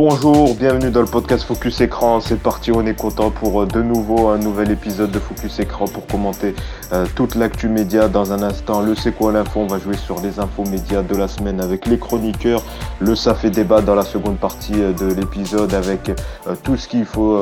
Bonjour, bienvenue dans le podcast Focus Écran. C'est parti, on est content pour euh, de nouveau un nouvel épisode de Focus Écran pour commenter euh, toute l'actu média. Dans un instant, le C'est quoi l'info? On va jouer sur les infos médias de la semaine avec les chroniqueurs. Le Ça fait débat dans la seconde partie euh, de l'épisode avec tout ce qu'il faut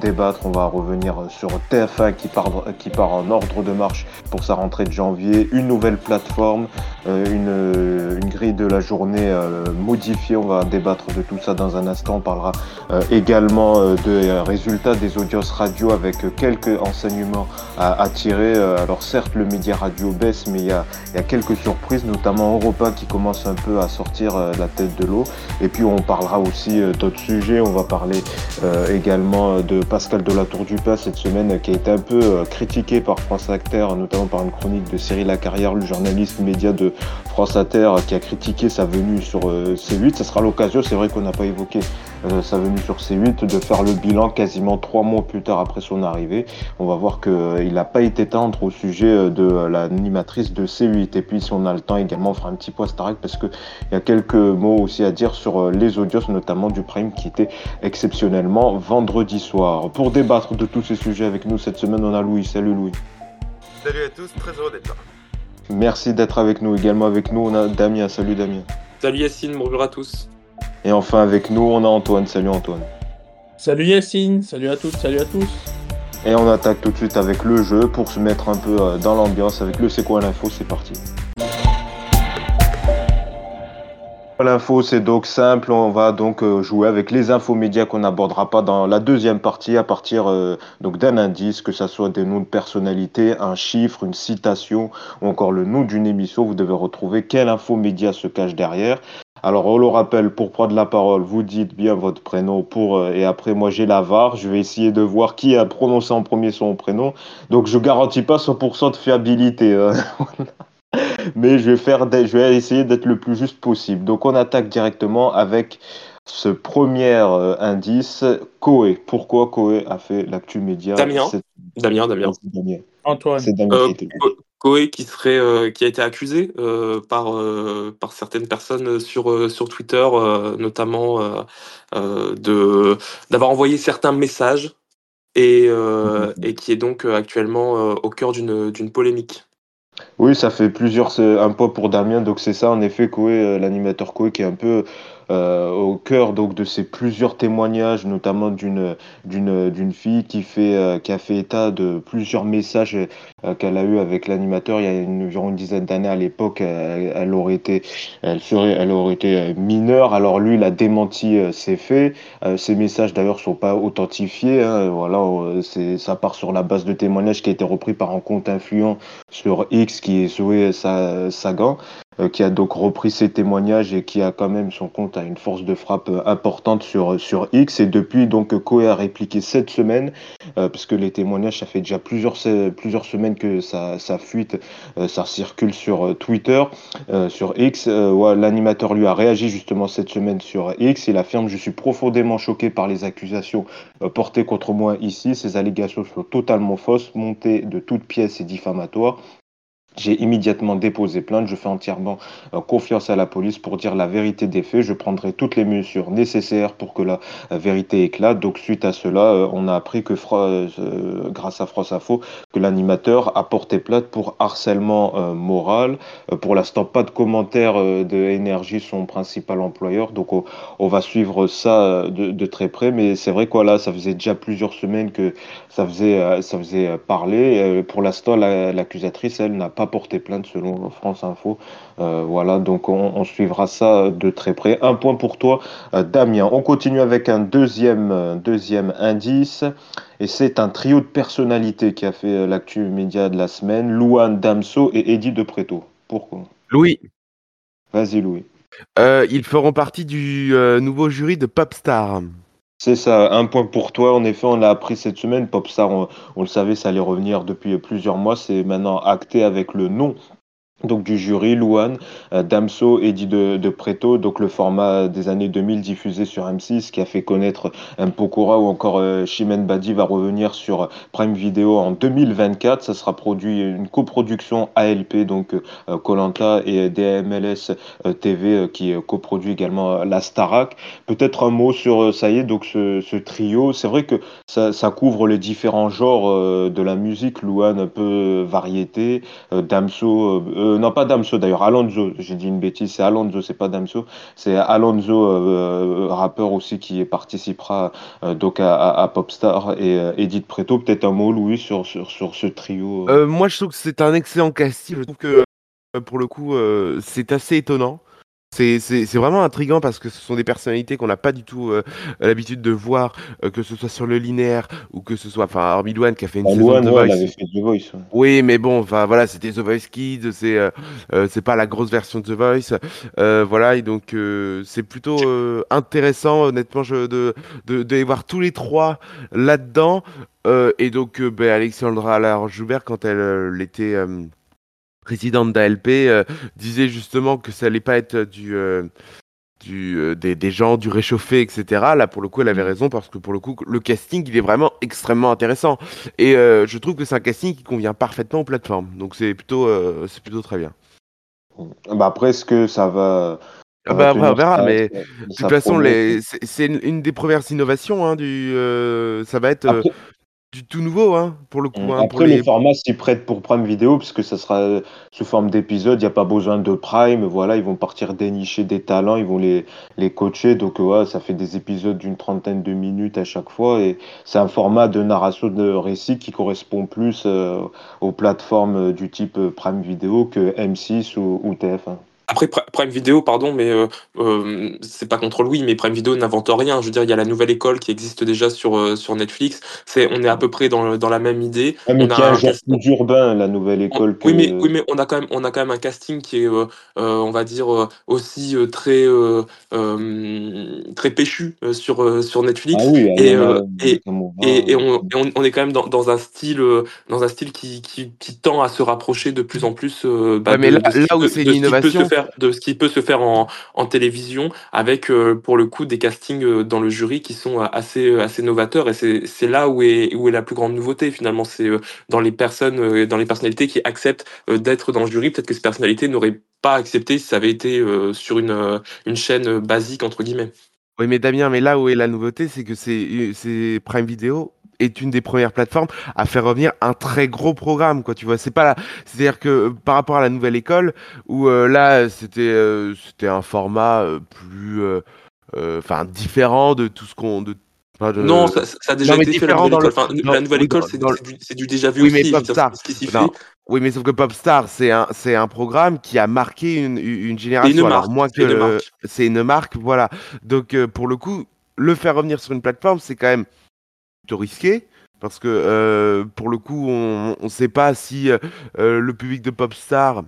débattre. On va revenir sur TF1 qui part, qui part en ordre de marche pour sa rentrée de janvier. Une nouvelle plateforme, une, une grille de la journée modifiée. On va débattre de tout ça dans un instant. On parlera euh, également euh, des résultats des audios radio avec quelques enseignements à, tirer. Euh, alors certes, le média radio baisse, mais il y a, quelques surprises, notamment Europa qui commence un peu à sortir la tête de l'eau. Et puis on parlera aussi d'autres sujets. On va parler également de Pascal de la Tour du Pas cette semaine qui a été un peu critiqué par France Inter, notamment par une chronique de Cyril Lacarrière, le journaliste média de France Inter, qui a critiqué sa venue sur C8. Ça sera l'occasion, c'est vrai qu'on n'a pas évoqué euh, sa venue sur C8, de faire le bilan quasiment trois mois plus tard après son arrivée. On va voir qu'il euh, n'a pas été tendre au sujet euh, de l'animatrice de C8. Et puis si on a le temps également, on fera un petit point Starac parce qu'il y a quelques mots aussi à dire sur les audios, notamment du Prime qui était exceptionnellement vendredi soir. Pour débattre de tous ces sujets avec nous cette semaine, on a Louis. Salut Louis. Salut à tous, très heureux d'être là. Merci d'être avec nous. Également avec nous, on a Damien. Salut Damien. Salut Yacine, bonjour à tous. Et enfin avec nous, on a Antoine. Salut Antoine. Salut Yacine, salut à toutes, salut à tous. Et on attaque tout de suite avec le jeu pour se mettre un peu euh, dans l'ambiance avec le C'est quoi l'info, c'est parti. L'info, c'est donc simple. On va donc euh, jouer avec les infos médias qu'on n'abordera pas dans la deuxième partie à partir euh, donc d'un indice, que ce soit des noms de personnalités, un chiffre, une citation ou encore le nom d'une émission. Vous devez retrouver quelle info média se cache derrière. Alors, on le rappelle, pour prendre la parole, vous dites bien votre prénom pour euh, et après moi j'ai la VAR. Je vais essayer de voir qui a prononcé en premier son prénom. Donc, je garantis pas 100% de fiabilité. Hein. Mais je vais faire, je vais essayer d'être le plus juste possible. Donc, on attaque directement avec ce premier euh, indice, Koé. Pourquoi Koé a fait l'actu média? Damien. Damien, Damien. Antoine. C'est Damien euh, Koé qui serait euh, qui a été accusé euh, par euh, par certaines personnes sur sur Twitter notamment de d'avoir envoyé certains messages et et qui est donc actuellement au cœur d'une d'une polémique. Oui, ça fait plusieurs un poids pour Damien donc c'est ça en effet Koé l'animateur Koé qui est un peu euh, au cœur donc de ces plusieurs témoignages, notamment d'une fille qui fait euh, qui a fait état de plusieurs messages euh, qu'elle a eu avec l'animateur il y a une, environ une dizaine d'années à l'époque. Elle, aurait été elle serait elle aurait été mineure. Alors lui, il a démenti ces faits. ces messages d'ailleurs sont pas authentifiés. Hein, voilà, ça part sur la base de témoignages qui a été repris par un compte influent sur X qui est Zoé Sagan. Euh, qui a donc repris ses témoignages et qui a quand même son compte à une force de frappe euh, importante sur, sur X. Et depuis, donc, Koé a répliqué cette semaine, euh, parce que les témoignages, ça fait déjà plusieurs, plusieurs semaines que ça, ça fuite, ça circule sur Twitter, sur X. L'animateur lui a réagi justement cette semaine sur X. Il affirme Je suis profondément choqué par les accusations portées contre moi ici. Ces allégations sont totalement fausses, montées de toutes pièces et diffamatoires. J'ai immédiatement déposé plainte. Je fais entièrement euh, confiance à la police pour dire la vérité des faits. Je prendrai toutes les mesures nécessaires pour que la euh, vérité éclate. Donc, suite à cela, euh, on a appris que, grâce à France Info, que l'animateur a porté plainte pour harcèlement moral. pour l'instant, pas de commentaire de son principal employeur. Donc, on, va suivre ça de, très près. Mais c'est vrai quoi là, ça faisait déjà plusieurs semaines que ça faisait, ça faisait parler. pour l'instant, l'accusatrice, elle, n'a pas porter plainte selon France Info. Euh, voilà, donc on, suivra ça de très près. Un point pour toi, euh, Damien. On continue avec un deuxième, euh, deuxième indice. Et c'est un trio de personnalités qui a fait l'actu média de la semaine. Louane Damso et Eddie De Pourquoi? Louis. Vas-y, Louis. ils feront partie du nouveau jury de Popstar. C'est ça, un point pour toi. En effet, on l'a appris cette semaine. Popstar, on, le savait, ça allait revenir depuis plusieurs mois. C'est maintenant acté avec le nom donc du jury, Louane, euh, Damso, Eddie de, de Preto, donc le format des années 2000 diffusé sur M6 qui a fait connaître un Pokora ou encore euh, Chimène Badi va revenir sur Prime Video en 2024. Ça sera produit une coproduction ALP, donc euh, Colanta et DMLS euh, TV euh, qui euh, coproduit également euh, la Starac. Peut-être un mot sur euh, ça y est, donc ce, trio. C'est vrai que ça, couvre les différents genres euh, de la musique, Louane un peu variété, euh, Damso, non pas Damso d'ailleurs, Alonso, j'ai dit une bêtise, c'est Alonso, c'est pas Damso, c'est Alonso, euh, euh, rappeur aussi qui participera euh, donc à, Popstar et Edith Preto. Peut-être un mot, Louis, sur, sur, sur ce trio. Moi, je trouve que c'est un excellent casting. Je trouve que, pour le coup, c'est assez étonnant. C'est vraiment intriguant parce que ce sont des personnalités qu'on n'a pas du tout euh, l'habitude de voir, euh, que ce soit sur le linéaire ou que ce soit, enfin, hormis Louane qui a fait une Bah, saison de ouais, Voice. fait The Voice. ouais. Oui, mais bon, enfin voilà, c'était The Voice Kids, c'est euh, c'est pas la grosse version de The Voice, voilà, et donc c'est plutôt intéressant, honnêtement, je, de, de, de les voir tous les trois là-dedans, et donc ben, Alexandra Laroche-Joubert, quand elle, elle était euh, présidente d'ALP, euh, disait justement que ça allait pas être du... euh, du, euh, des, des gens, du réchauffé, etc. Là, pour le coup, elle avait raison parce que pour le coup, le casting, il est vraiment extrêmement intéressant. Et euh, je trouve que c'est un casting qui convient parfaitement aux plateformes. Donc c'est plutôt, euh, c'est plutôt très bien. Bah, après, est-ce que ça va. Ah ça bah, après, on verra, mais De toute façon, les... c'est une, une des premières innovations. Hein, du, euh, ça va être euh, Après, du tout nouveau hein, pour le coup. Mm. hein, pour Après, les... le format s'y prête pour Prime Vidéo, puisque ça sera euh, sous forme d'épisode, il n'y a pas besoin de Prime. Voilà, ils vont partir dénicher des talents, ils vont les, les coacher. Donc, ouais, ça fait des épisodes d'une trentaine de minutes à chaque fois. Et c'est un format de narration de récit qui correspond plus euh, aux plateformes euh, du type euh, Prime Vidéo que M6 ou, ou TF1. Après, Pri- Prime Video, pardon, mais euh, euh, c'est pas contre Louis, mais Prime Video n'invente rien. Je veux dire, il y a la nouvelle école qui existe déjà sur, euh, sur Netflix. C'est, on est à peu près dans, dans la même idée. Ouais, mais On qui a un casting. urbain, la nouvelle on- école que. Oui, mais, oui, mais on a quand même, on a quand même un casting qui est, euh, euh, on va dire, euh, aussi euh, très, euh, euh, très péchu euh, sur, euh, sur Ah Netflix. oui, il Et, euh, et, et, et on, et on, on est quand même dans, dans un style, euh, dans un style qui, qui, qui tend à se rapprocher de plus en plus euh, bah, Ouais, mais de, là, de là où c'est de de ce qui peut se faire en, télévision, avec euh, pour le coup des castings euh, dans le jury qui sont euh, assez, assez novateurs. Et c'est, là où est, où est la plus grande nouveauté finalement. C'est dans les personnes, dans les personnalités qui acceptent d'être dans le jury. Peut-être que ces personnalités n'auraient pas accepté si ça avait été sur une, une chaîne basique entre guillemets. Oui, mais Damien, mais là où est la nouveauté, c'est que c'est Prime Video est une des premières plateformes à faire revenir un très gros programme, quoi. Tu vois, c'est pas. C'est-à-dire que euh, par rapport à la nouvelle école, où euh, là c'était euh, c'était un format euh, plus, enfin différent de tout ce qu'on de enfin, de- Non, ça, ça a déjà non, été fait la différent nouvelle le école. Enfin, la nouvelle oui, école, c'est du, déjà vu Oui, aussi. mais Popstar. Oui, mais sauf que Popstar, c'est un, c'est un programme qui a marqué une, une génération. une Alors, moins C'est une que marque. c'est une marque, voilà. Donc, euh, pour le coup, le faire revenir sur une plateforme, c'est quand même plutôt risqué. Parce que, euh, pour le coup, on ne sait pas si euh, euh, le public de Popstar,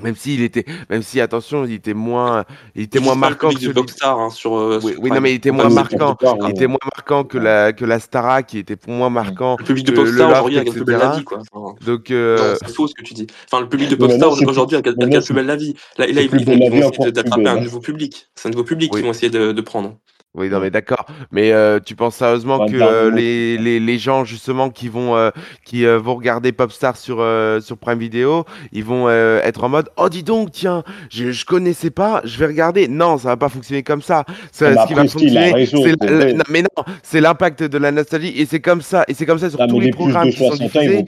même s'il était, même si, attention, il était moins, il était moins marquant que celui. Popstar hein, sur, euh, Oui, sur oui, non, mais il était moins marquant. Il était moins marquant que la, que la Stara, qui était moins marquant Le public de Popstar aujourd'hui regarde plus belle la vie, quoi. Donc, euh, c'est faux ce que tu dis. Enfin, le public de Popstar aujourd'hui regarde plus belle la vie. Là, là ils, vont, essayer d'attraper un hein. nouveau public. C'est un nouveau public qu'ils vont essayer de prendre. Oui, non, mais d'accord. Mais euh, tu penses sérieusement que euh, les, les, les gens justement qui vont euh, qui euh, vont regarder Popstar sur euh, sur Prime Video, ils vont euh, être en mode oh dis donc tiens, je, je connaissais pas, je vais regarder. Non, ça va pas fonctionner comme ça. Ça, Mais ce qui va fonctionner, c'est mais non, c'est l'impact de la nostalgie et c'est comme ça et c'est comme ça sur Non, tous mais les programmes qui sont 60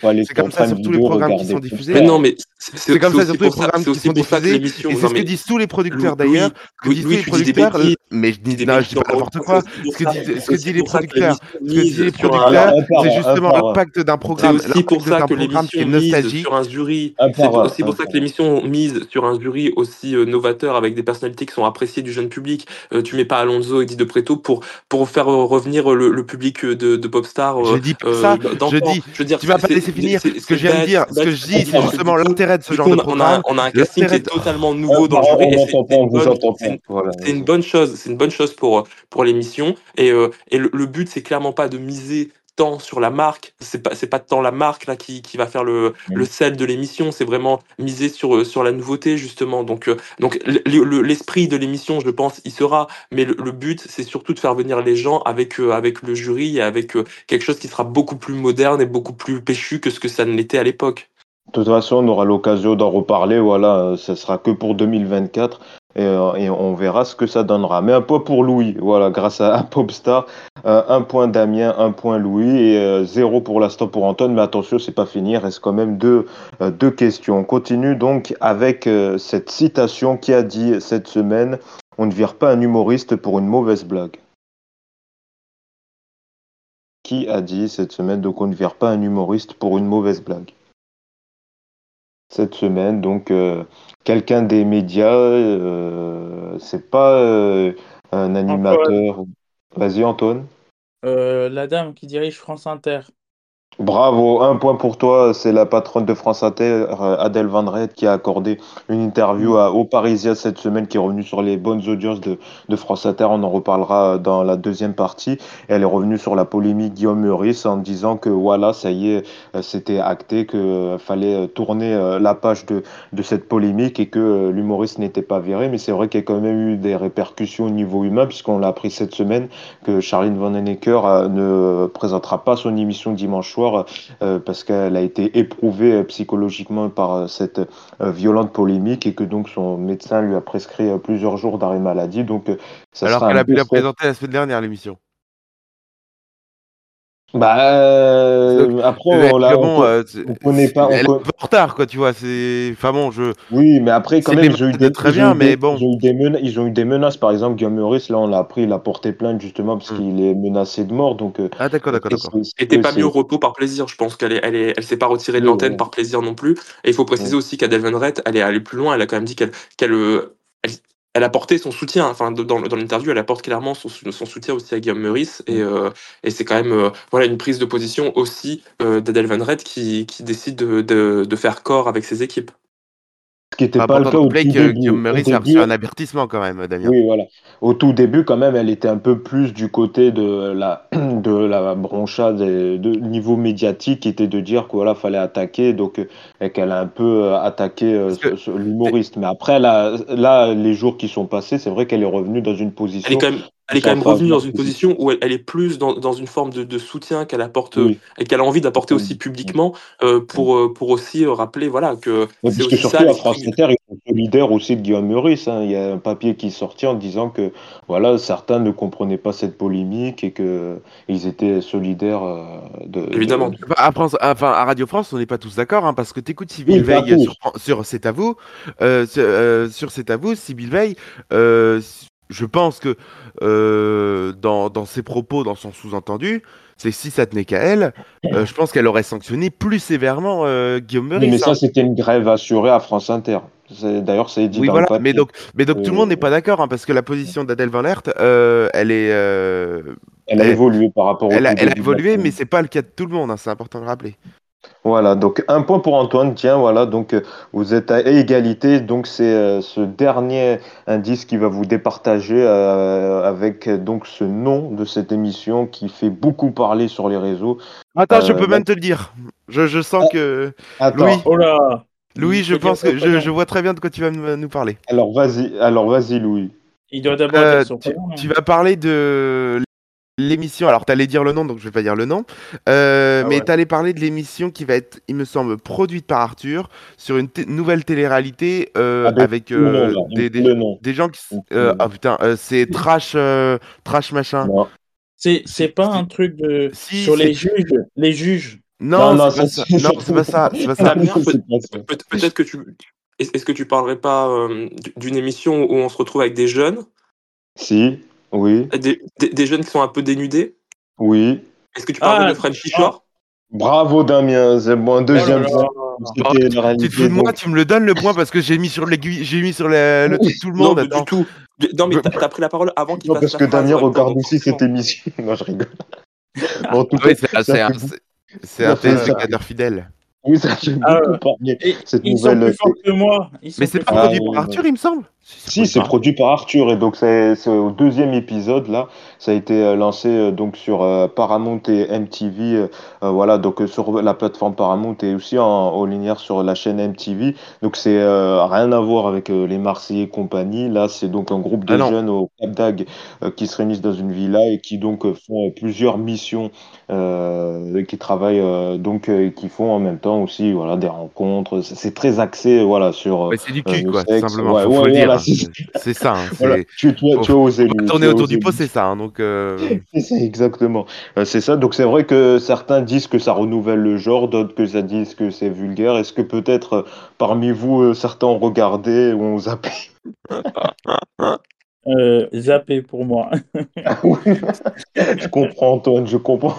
ans, ils diffusés. C'est comme ça sur tous les programmes qui sont Mais diffusés. Popstar. non, mais c'est comme ça sur tous les programmes qui sont diffusés et c'est Non, ce que mais disent tous les producteurs d'ailleurs. Que disent les producteurs, mais je dis non, je dis pas n'importe quoi. C'est Ce que ce c'est disent les producteurs. Ce que disent les producteurs, c'est justement l'impact d'un C'est programme, aussi pour ça d'un que l'émission est mise sur un jury. C'est un, aussi pour ça que l'émission mise sur un jury aussi euh, novateur avec des personnalités qui sont appréciées du jeune public. Euh, tu mets pas Alonso et Di de Preto pour pour faire euh, revenir euh, le, le public euh, de, de Popstar Je euh, dis pas euh, ça, je dis, Je veux dire, tu c'est pas laissé c'est- finir c'est- ce que c'est je viens de bête, dire. c'est Ce que je dis, c'est dit justement l'intérêt de ce genre de programme. on a un casting qui est totalement Un nouveau dans le jury c'est c'est une c'est c'est bonne chose, c'est une bonne chose pour pour l'émission et euh, et le, le but c'est clairement pas de miser tant sur la marque. C'est pas, c'est pas tant la marque là qui, qui va faire le, le sel de l'émission. C'est vraiment miser sur, euh, sur la nouveauté justement. Donc, euh, donc l'esprit de l'émission, je pense, il sera. Mais le, le but, c'est surtout de faire venir les gens avec, euh, avec le jury et avec euh, quelque chose qui sera beaucoup plus moderne et beaucoup plus péchu que ce que ça ne l'était à l'époque. De toute façon, on aura l'occasion d'en reparler. Voilà, ce sera que pour 2024 et, euh, et on verra ce que ça donnera. Mais un point pour Louis. Voilà, grâce à, Popstar, Euh, un point Damien, un point Louis et euh, zéro pour l'instant pour Antoine. Mais attention, c'est pas fini. Il reste quand même deux, questions. On continue donc avec cette citation qui a dit cette semaine On ne vire pas un humoriste pour une mauvaise blague. Qui a dit cette semaine donc on ne vire pas un humoriste pour une mauvaise blague cette semaine. Donc, euh, quelqu'un des médias, euh, c'est pas euh, un animateur. Vas-y, Antoine. Euh, la dame qui dirige France Inter. Bravo, un point pour toi. C'est la patronne de France Inter, euh, Adèle Van Rett, qui a accordé une interview à, au Parisien cette semaine, qui est revenue sur les bonnes audiences de, France Inter. On en reparlera dans la deuxième partie. Elle est revenue sur la polémique Guillaume Meurice en disant que voilà, ça y est, euh, c'était acté, qu'il fallait euh, tourner euh, la page de, cette polémique et que l'humoriste n'était pas viré. Mais c'est vrai qu'il y a quand même eu des répercussions au niveau humain, puisqu'on l'a appris cette semaine que Charline Vanhoenacker euh, ne présentera pas son émission dimanche soir euh, parce qu'elle a été éprouvée euh, psychologiquement par euh, cette violente polémique et que donc son médecin lui a prescrit plusieurs jours d'arrêt maladie. Donc, ça Alors qu'elle a pu la présenter la semaine dernière, l'émission. Bah, euh, après, on, l'a- bon, on, euh, on connaît pas. on elle en retard, quoi, tu vois. C'est. Enfin bon, je. Oui, mais après, quand même, ils ont, eu menaces des, de très ils ont bien, eu des- mais bon. ils ont eu des mena- ils ont eu des menaces. Par exemple, Guillaume Meurice, là, on l'a appris, il a porté plainte justement parce Hmm. qu'il est menacé de mort. Donc, euh, Ah, d'accord, d'accord, et d'accord. c'est- pas mis au repos par plaisir. Je pense qu'elle est, elle est, elle s'est pas retirée de l'antenne oui. par plaisir non plus. Et il faut préciser aussi qu'Adèle Van Rett, elle est allée plus loin. Elle a quand même dit qu'elle, qu'elle, elle, elle a porté son soutien. Enfin, de- dans, dans l'interview, elle apporte clairement son, son soutien aussi à Guillaume Meurice. Et, euh, et c'est quand même, euh, voilà, une prise de position aussi euh, d'Adèle Van Rett qui, qui décide de, de, de faire corps avec ses équipes. Ce qui n'était pas le cas au tout que début. Reçu début- un avertissement quand même, Damien. Oui, voilà. Au tout début, quand même, elle était un peu plus du côté de la, de la bronchade de niveau médiatique, qui était de dire qu'il voilà, fallait attaquer, donc, et qu'elle a un peu euh, attaqué euh, l'humoriste. Mais après, là, là, les jours qui sont passés, c'est vrai qu'elle est revenue dans une position. Elle est quand même, elle est quand même revenue dans une position où elle, elle est plus dans, dans une forme de, de soutien qu'elle apporte Oui. et qu'elle a envie d'apporter Oui. aussi publiquement euh, pour, euh, pour aussi euh, rappeler voilà, que Mais c'est puisque aussi surtout ça à l'esprit France Inter, ils sont solidaires aussi de Guillaume Meurice. hein. Il y a un papier qui est sorti en disant que voilà, certains ne comprenaient pas cette polémique et que ils étaient solidaires euh, de. Évidemment. de- à, France- enfin, à Radio France, on n'est pas tous d'accord, hein, parce que t'écoutes Sybille Oui, Veil sur, sur C'est à vous, euh, sur, euh, sur C'est à vous, Sybille Veil, euh, je pense que euh, dans, dans ses propos, dans son sous-entendu, c'est que si ça tenait qu'à elle, euh, je pense qu'elle aurait sanctionné plus sévèrement euh, Guillaume Meurice. mais ça, hein. c'était une grève assurée à France Inter. C'est- D'ailleurs, ça est dit Oui, dans voilà, le mais donc, mais donc tout le monde n'est pas d'accord, hein, parce que la position d'Adèle Van Aert, elle est, Elle a elle- évolué par rapport au elle, a, elle évolué, mais c'est pas le cas de tout le monde, hein, c'est important de le rappeler. Voilà, donc un point pour Antoine. Tiens, voilà, donc euh, vous êtes à égalité. Donc c'est euh, ce dernier indice qui va vous départager euh, avec donc ce nom de cette émission qui fait beaucoup parler sur les réseaux. Attends, je peux même te le dire. Je, je sens Ah. que Attends, Louis. Oh là Louis, je pense que je, je vois très bien de quoi tu vas nous parler. alors vas-y, alors vas-y Louis. Il doit d'abord Euh, tu, hein. tu vas parler de l'émission. Alors, tu allais dire le nom, donc je vais pas dire le nom. Euh, Ah mais ouais. tu allais parler de l'émission qui va être, il me semble, produite par Arthur sur une nouvelle télé-réalité euh, Ah, avec euh, des, gens qui. euh, ah putain, euh, c'est trash, euh, trash machin. Non, C'est c'est pas un truc de Si, sur les juges, les juges. Non, non, c'est pas ça, c'est pas ça. C'est pas peut-être que tu. Est- Est-ce que tu parlerais pas euh, d'une émission où on se retrouve avec des jeunes, Si, oui, des, des- des jeunes qui sont un peu dénudés? Oui. Est-ce que tu parles Ah, de Frenchy Shore Bravo Damien, c'est bon, un deuxième point. la Tu te fous de moi, tu me le donnes le point parce que j'ai mis sur l'aiguille, j'ai mis sur le, le truc tout le Non, monde. attends. du tout. Non, mais t'as pris la parole avant qu'il Non, fasse parce que Damien regarde aussi cette émission. Non, je rigole. Bon, en tout Oui, cas, c'est un, un téléspectateur fidèle. Oui, ça fait Ah, beaucoup parler. Et Cette ils sont plus forts que moi. Ils Mais c'est pas. Ah, produit par. Arthur, il me semble. Si, c'est produit par Arthur et donc c'est au deuxième épisode là, ça a été euh, lancé euh, donc sur euh, Paramount et MTV, euh, voilà donc sur la plateforme Paramount et aussi en, en linéaire sur la chaîne MTV. Donc c'est euh, rien à voir avec les Marseillais et compagnie. Là, c'est donc un groupe de Ah jeunes au Cap qui se réunissent dans une villa et qui donc font plusieurs missions, et qui travaillent donc et qui font en même temps aussi voilà des rencontres. C'est très axé voilà sur c'est du cul, quoi, sexe. simplement. Ouais, ouais. Voilà, hein. c'est C'est ça. hein, voilà. c'est- Tu, tu, as- tu as osé le, tourner autour du pot, c'est ça. hein, donc, euh, ça, exactement. Euh, c'est ça. Donc c'est vrai que certains disent que ça renouvelle le genre, d'autres que ça disent que c'est vulgaire. Est-ce que peut-être euh, parmi vous euh, certains ont regardé ou ont zappé? Euh, zappé pour moi. Ah oui. Je comprends Antoine, je comprends.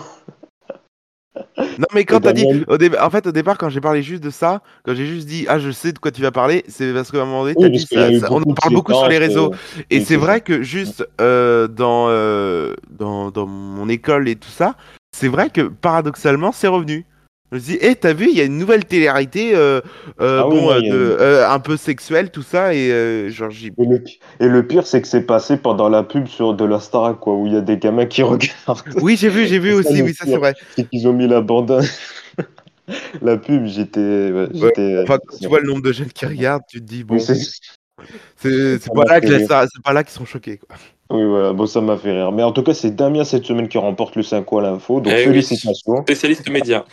Non, mais quand t'as dit, Daniel au dé- en fait, au départ, quand j'ai parlé juste de ça, quand j'ai juste dit, ah, je sais de quoi tu vas parler, c'est parce qu'à un moment donné, Oui, dit, ça, on en parle beaucoup sur les réseaux. euh, Et c'est vrai que juste euh, dans, euh, dans, dans mon école et tout ça, c'est vrai que paradoxalement, c'est revenu. Je me dis, hé, t'as vu, il y a une nouvelle télé-réalité, euh, euh, Ah bon, euh, de, un peu sexuelle, tout ça, et euh, genre, j'y- Et le, et le pire, c'est que c'est passé pendant la pub sur de la Starac, quoi, où il y a des gamins qui regardent. Oui, j'ai vu, j'ai vu ça aussi, oui, ça c'est vrai. C'est qu'ils ont mis la bande. la pub, j'étais. ouais, Ouais, j'étais enfin, quand tu vois le nombre de jeunes qui regardent, tu te dis, bon, Oui, c'est- pas là que la- pas là qu'ils sont choqués, quoi. Oui, voilà, bon, ça m'a fait rire. Mais en tout cas, c'est Damien cette semaine qui remporte le 5 à l'info, donc Eh oui, félicitations. spécialiste média,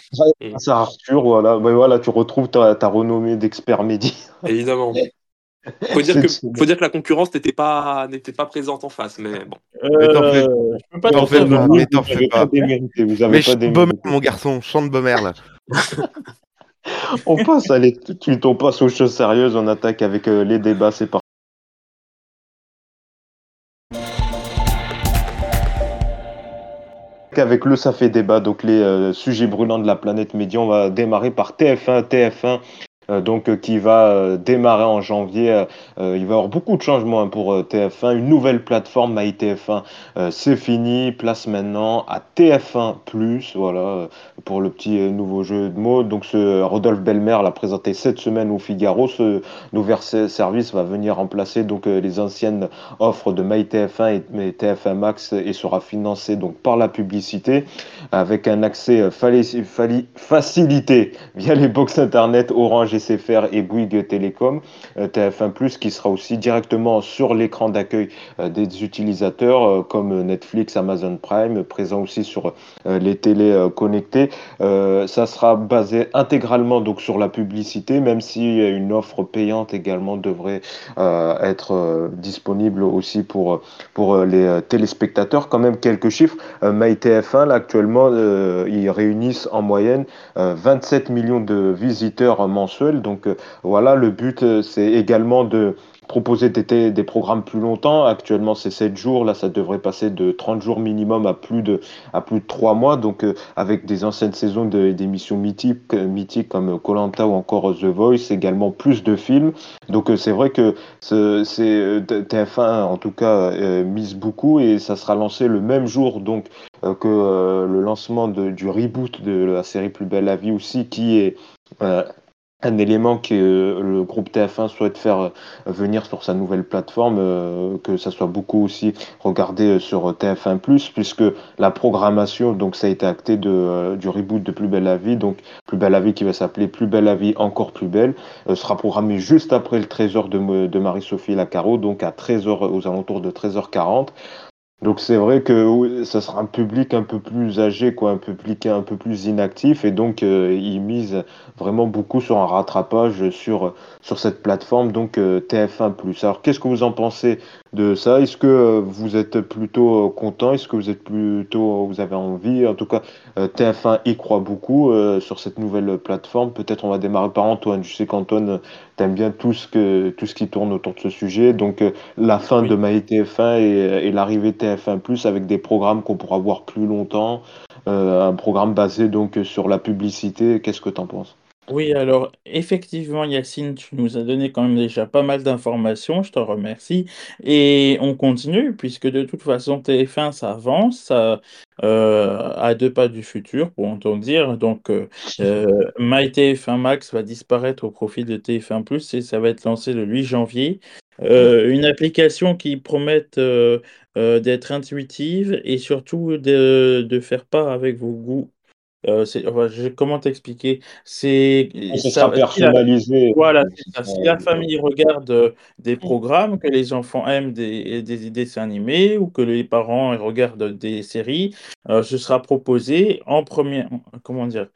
Grâce à Arthur, voilà, Ouais, voilà, tu retrouves ta, ta renommée d'expert média. évidemment. Faut dire que, faut dire que la concurrence n'était pas, n'était pas présente en face, mais bon. Mais t'en fais- Euh, je peux pas t'en fais mais t'en vous fais pas. Mais pas chante. Bomer, mon garçon, chante Bomer, là. On passe, de suite, on passe aux choses sérieuses, on attaque avec euh, les débats, c'est parti. Avec le Ça fait débat, donc les euh, sujets brûlants de la planète média, on va démarrer par TF1. TF1 euh, donc euh, qui va euh, démarrer en janvier. Euh, euh, il va y avoir beaucoup de changements hein, pour euh, TF1. Une nouvelle plateforme MyTF1, euh, c'est fini. Place maintenant à TF1 Voilà euh, pour le petit euh, nouveau jeu de mots. Donc Rodolphe Belmer l'a présenté cette semaine au Figaro. Ce nouveau ser- service va venir remplacer euh, les anciennes offres de MyTF1 et, et TF1 Max et sera financé par la publicité avec un accès euh, facilité via les box internet Orange, SFR et Bouygues Télécom. Euh, TF1 qui sera aussi directement sur l'écran d'accueil euh, des utilisateurs euh, comme Netflix, Amazon Prime, présent aussi sur les télés connectées. Ça sera basé intégralement donc sur la publicité, même si une offre payante également devrait être disponible aussi pour, pour les téléspectateurs. Quand même quelques chiffres. Euh, MyTF1, là, actuellement, ils réunissent en moyenne euh, 27 millions de visiteurs mensuels. Donc euh, voilà, le but, euh, c'est également de proposer des, programmes plus longtemps. Actuellement, c'est 7 jours. Là, ça devrait passer de 30 jours minimum à plus de, à plus de 3 mois. Donc, euh, avec des anciennes saisons d'émissions mythiques, mythiques comme Colanta ou encore The Voice, également plus de films. Donc, c'est vrai que ce- c'est euh, TF1, en tout cas, mise beaucoup et ça sera lancé le même jour donc que le lancement de- du reboot de la série Plus belle la vie aussi, qui est un élément que le groupe TF1 souhaite faire euh, venir sur sa nouvelle plateforme, euh, que ça soit beaucoup aussi regardé euh, sur TF1+, puisque la programmation, donc ça a été acté du reboot de Plus belle la vie, donc Plus belle la vie qui va s'appeler Plus belle la vie encore plus belle, sera programmé juste après le trésor de, me- de Marie-Sophie Lacaro, donc à 13h, aux alentours de 13h40. Donc c'est vrai que oui, ça sera un public un peu plus âgé, un public un peu plus inactif, et donc euh, ils misent vraiment beaucoup sur un rattrapage sur, sur cette plateforme, donc euh, TF1+. Alors qu'est-ce que vous en pensez de ça? Est-ce que euh, vous êtes plutôt euh, content? Est-ce que vous êtes plutôt, vous avez envie? En tout cas, euh, TF1 y croit beaucoup euh, sur cette nouvelle plateforme. Peut-être on va démarrer par Antoine. Je sais qu'Antoine, t'aimes bien tout ce que tout ce qui tourne autour de ce sujet. Donc euh, la fin Oui. de MyTF1 et, et l'arrivée de TF1+ avec des programmes qu'on pourra voir plus longtemps. Euh, un programme basé donc sur la publicité. Qu'est-ce que t'en penses? Oui, alors effectivement, Yacine, tu nous as donné quand même déjà pas mal d'informations, je te remercie. Et on continue, puisque de toute façon, TF1, ça avance, ça, euh, à deux pas du futur, pour entendre dire. Donc, euh, euh, MyTF1 Max va disparaître au profit de TF1 Plus et ça va être lancé le 8 janvier. Euh, une application qui promet euh, d'être intuitive et surtout de, de faire part avec vos goûts euh, enfin, comment t'expliquer? C'est Ce ça, la, personnalisé. voilà, ça. sera- Si la famille regarde euh, des programmes, que les enfants aiment des, des dessins animés ou que les parents regardent des séries, euh, ce sera proposé en premier, comment dire,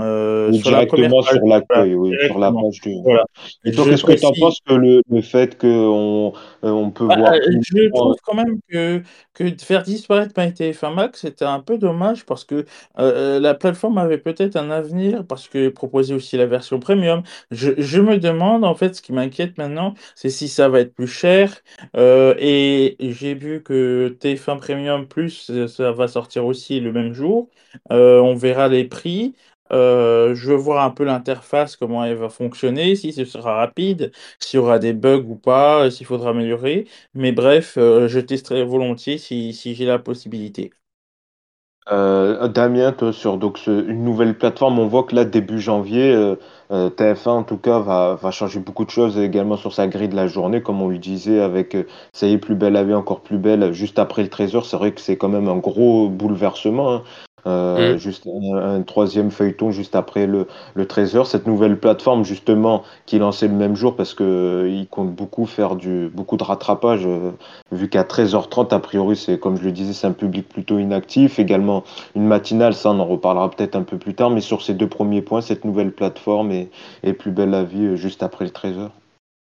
euh, sur directement sur Voilà, l'accueil, oui, sur la page du. Voilà. Et toi, qu'est-ce que tu en penses que le, le fait qu'on on peut Bah, voir euh, je trouve quand même que, que de faire disparaître MyTF1 Max, c'était un peu dommage parce que euh, euh, la plateforme avait peut-être un avenir parce que proposait aussi la version premium. Je, je me demande, en fait, ce qui m'inquiète maintenant, c'est si ça va être plus cher. Euh, et j'ai vu que TF1 Premium Plus, euh, ça va sortir aussi le même jour. Euh, on verra les prix. Euh, je veux voir un peu l'interface, comment elle va fonctionner, si ce sera rapide s'il y aura des bugs ou pas, euh, s'il faudra améliorer. Mais bref, euh, je testerai volontiers si, si j'ai la possibilité. Damien, toi, sur donc, une nouvelle plateforme, on voit que là, début janvier, euh, euh, TF1 en tout cas va, va changer beaucoup de choses également sur sa grille de la journée, comme on lui disait, avec Ça y est, plus belle la vie, encore plus belle, juste après le 13h. C'est vrai que c'est quand même un gros bouleversement. hein. Euh, Mm. juste un, un troisième feuilleton juste après le, le 13h. Cette nouvelle plateforme, justement, qui est lancée le même jour parce que euh, il compte beaucoup faire du, beaucoup de rattrapage, euh, vu qu'à 13h30, a priori, c'est, comme je le disais, c'est un public plutôt inactif. Également, une matinale, ça, on en reparlera peut-être un peu plus tard, mais sur ces deux premiers points, cette nouvelle plateforme est, est plus belle la vie juste après le 13h.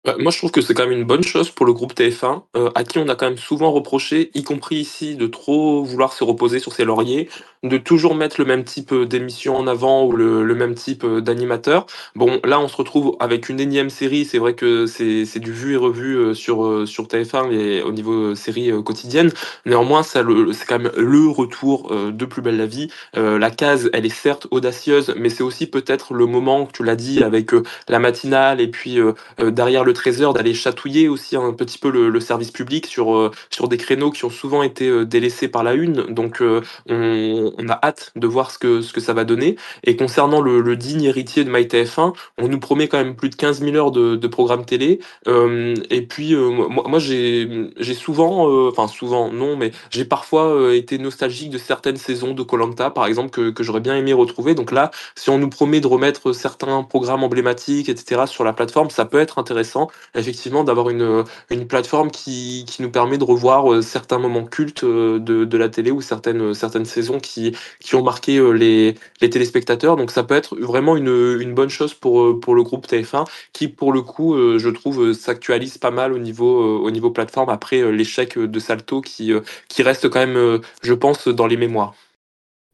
Ouais, moi, je trouve que c'est quand même une bonne chose pour le groupe TF1, euh, à qui on a quand même souvent reproché, y compris ici, de trop vouloir se reposer sur ses lauriers, de toujours mettre le même type euh, d'émission en avant ou le, le même type euh, d'animateur. Bon, là, on se retrouve avec une énième série. C'est vrai que c'est c'est du vu et revu euh, sur, sur TF1 et au niveau série quotidienne. Néanmoins, ça c'est quand même le retour de Plus belle la vie. Euh, la case, elle est certes audacieuse, mais c'est aussi peut-être le moment, tu l'as dit, avec la matinale et puis euh, euh, derrière le trésor d'aller chatouiller aussi un petit peu le, service public sur, euh, sur des créneaux qui ont souvent été euh, délaissés par la une. Donc euh, on, a hâte de voir ce que, ce que ça va donner. Et concernant le, digne héritier de MyTF1, on nous promet quand même plus de 15 000 heures de, de programmes télé. Et puis moi, moi j'ai souvent, enfin souvent non, mais j'ai parfois été nostalgique de certaines saisons de Colanta, par exemple, que, que j'aurais bien aimé retrouver. Donc là, si on nous promet de remettre certains programmes emblématiques, etc., sur la plateforme, ça peut être intéressant, effectivement, d'avoir une, plateforme qui, nous permet de revoir euh, certains moments cultes euh, de, la télé ou certaines, certaines saisons qui, ont marqué euh, les, téléspectateurs. Donc ça peut être vraiment une, bonne chose pour, euh, le groupe TF1, qui, pour le coup, euh, je trouve, euh, s'actualise pas mal au niveau, euh, au niveau plateforme après euh, l'échec de Salto qui, euh, qui reste quand même, euh, je pense, dans les mémoires.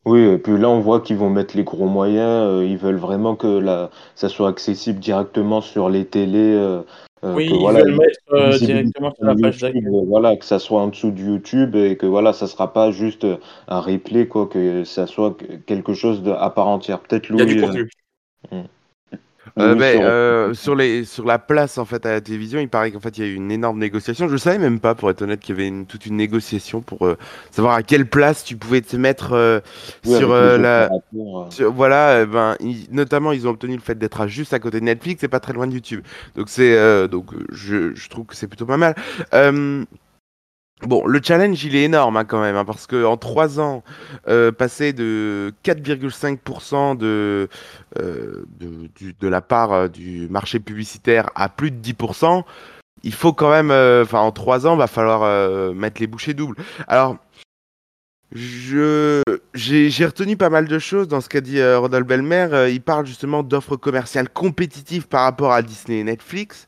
Oui, et puis là, on voit qu'ils vont mettre les gros moyens. euh, ils veulent vraiment que la, ça soit accessible directement sur les télés. euh, euh, Oui, que ils voilà, veulent mettre euh, visibilité directement sur sur la page YouTube, d'accueil. euh, voilà, que ça soit en dessous du YouTube et que voilà, ça sera pas juste euh, un replay, quoi, que ça soit que- quelque chose de, à part entière. Peut-être Il y a du Louis, euh, contenu. Euh, euh, sur les sur la place en fait à la télévision, il paraît qu'en fait il y a eu une énorme négociation. Je savais même pas, pour être honnête, qu'il y avait une, toute une négociation pour euh, savoir à quelle place tu pouvais te mettre oui, sur la. sur- voilà, ben ils- notamment ils ont obtenu le fait d'être à juste à côté de Netflix et pas très loin de YouTube. Donc c'est donc je, je trouve que c'est plutôt pas mal. Bon, le challenge, il est énorme hein, quand même, hein, parce que en trois ans, euh, passer de 4,5% de, euh, de, du- de la part euh, du marché publicitaire à plus de 10%, il faut quand même, euh, enfin en trois ans, va falloir euh, mettre les bouchées doubles. Alors, j'ai retenu pas mal de choses dans ce qu'a dit euh, Rodolphe Belmer. Euh, il parle justement d'offres commerciales compétitives par rapport à Disney et Netflix.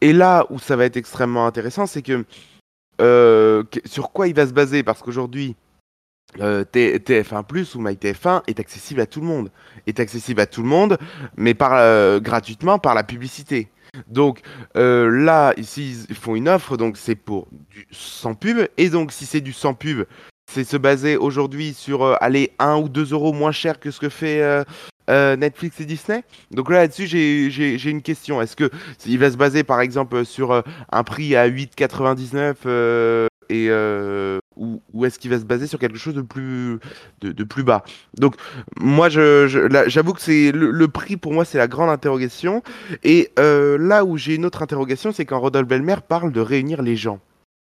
Et là où ça va être extrêmement intéressant, c'est que euh, sur quoi il va se baser? Parce qu'aujourd'hui, euh, T- TF1 Plus ou MyTF1 est accessible à tout le monde. Est accessible à tout le monde, mais par, euh, gratuitement par la publicité. Donc là, ici, ils font une offre, donc c'est pour du sans pub. Et donc, si c'est du sans pub, c'est se baser aujourd'hui sur aller 1 ou 2 euros moins cher que ce que fait euh, Netflix et Disney. Donc là, là-dessus, j'ai- une question. Est-ce que il va se baser, par exemple, sur euh, un prix à 8,99 euh, et euh, ou, est-ce qu'il va se baser sur quelque chose de plus bas? Donc moi, j'avoue que c'est le, prix pour moi, c'est la grande interrogation. Et là où j'ai une autre interrogation, c'est quand Rodolphe Belmer parle de réunir les gens.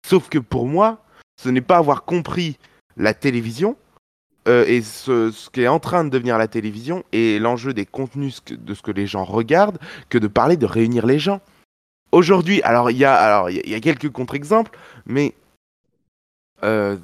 Sauf que pour moi, ce n'est pas avoir compris la télévision euh, et ce, qui est en train de devenir la télévision et l'enjeu des contenus de ce que les gens regardent que de parler de réunir les gens. Aujourd'hui, alors il y a alors y a quelques contre-exemples, mais euh,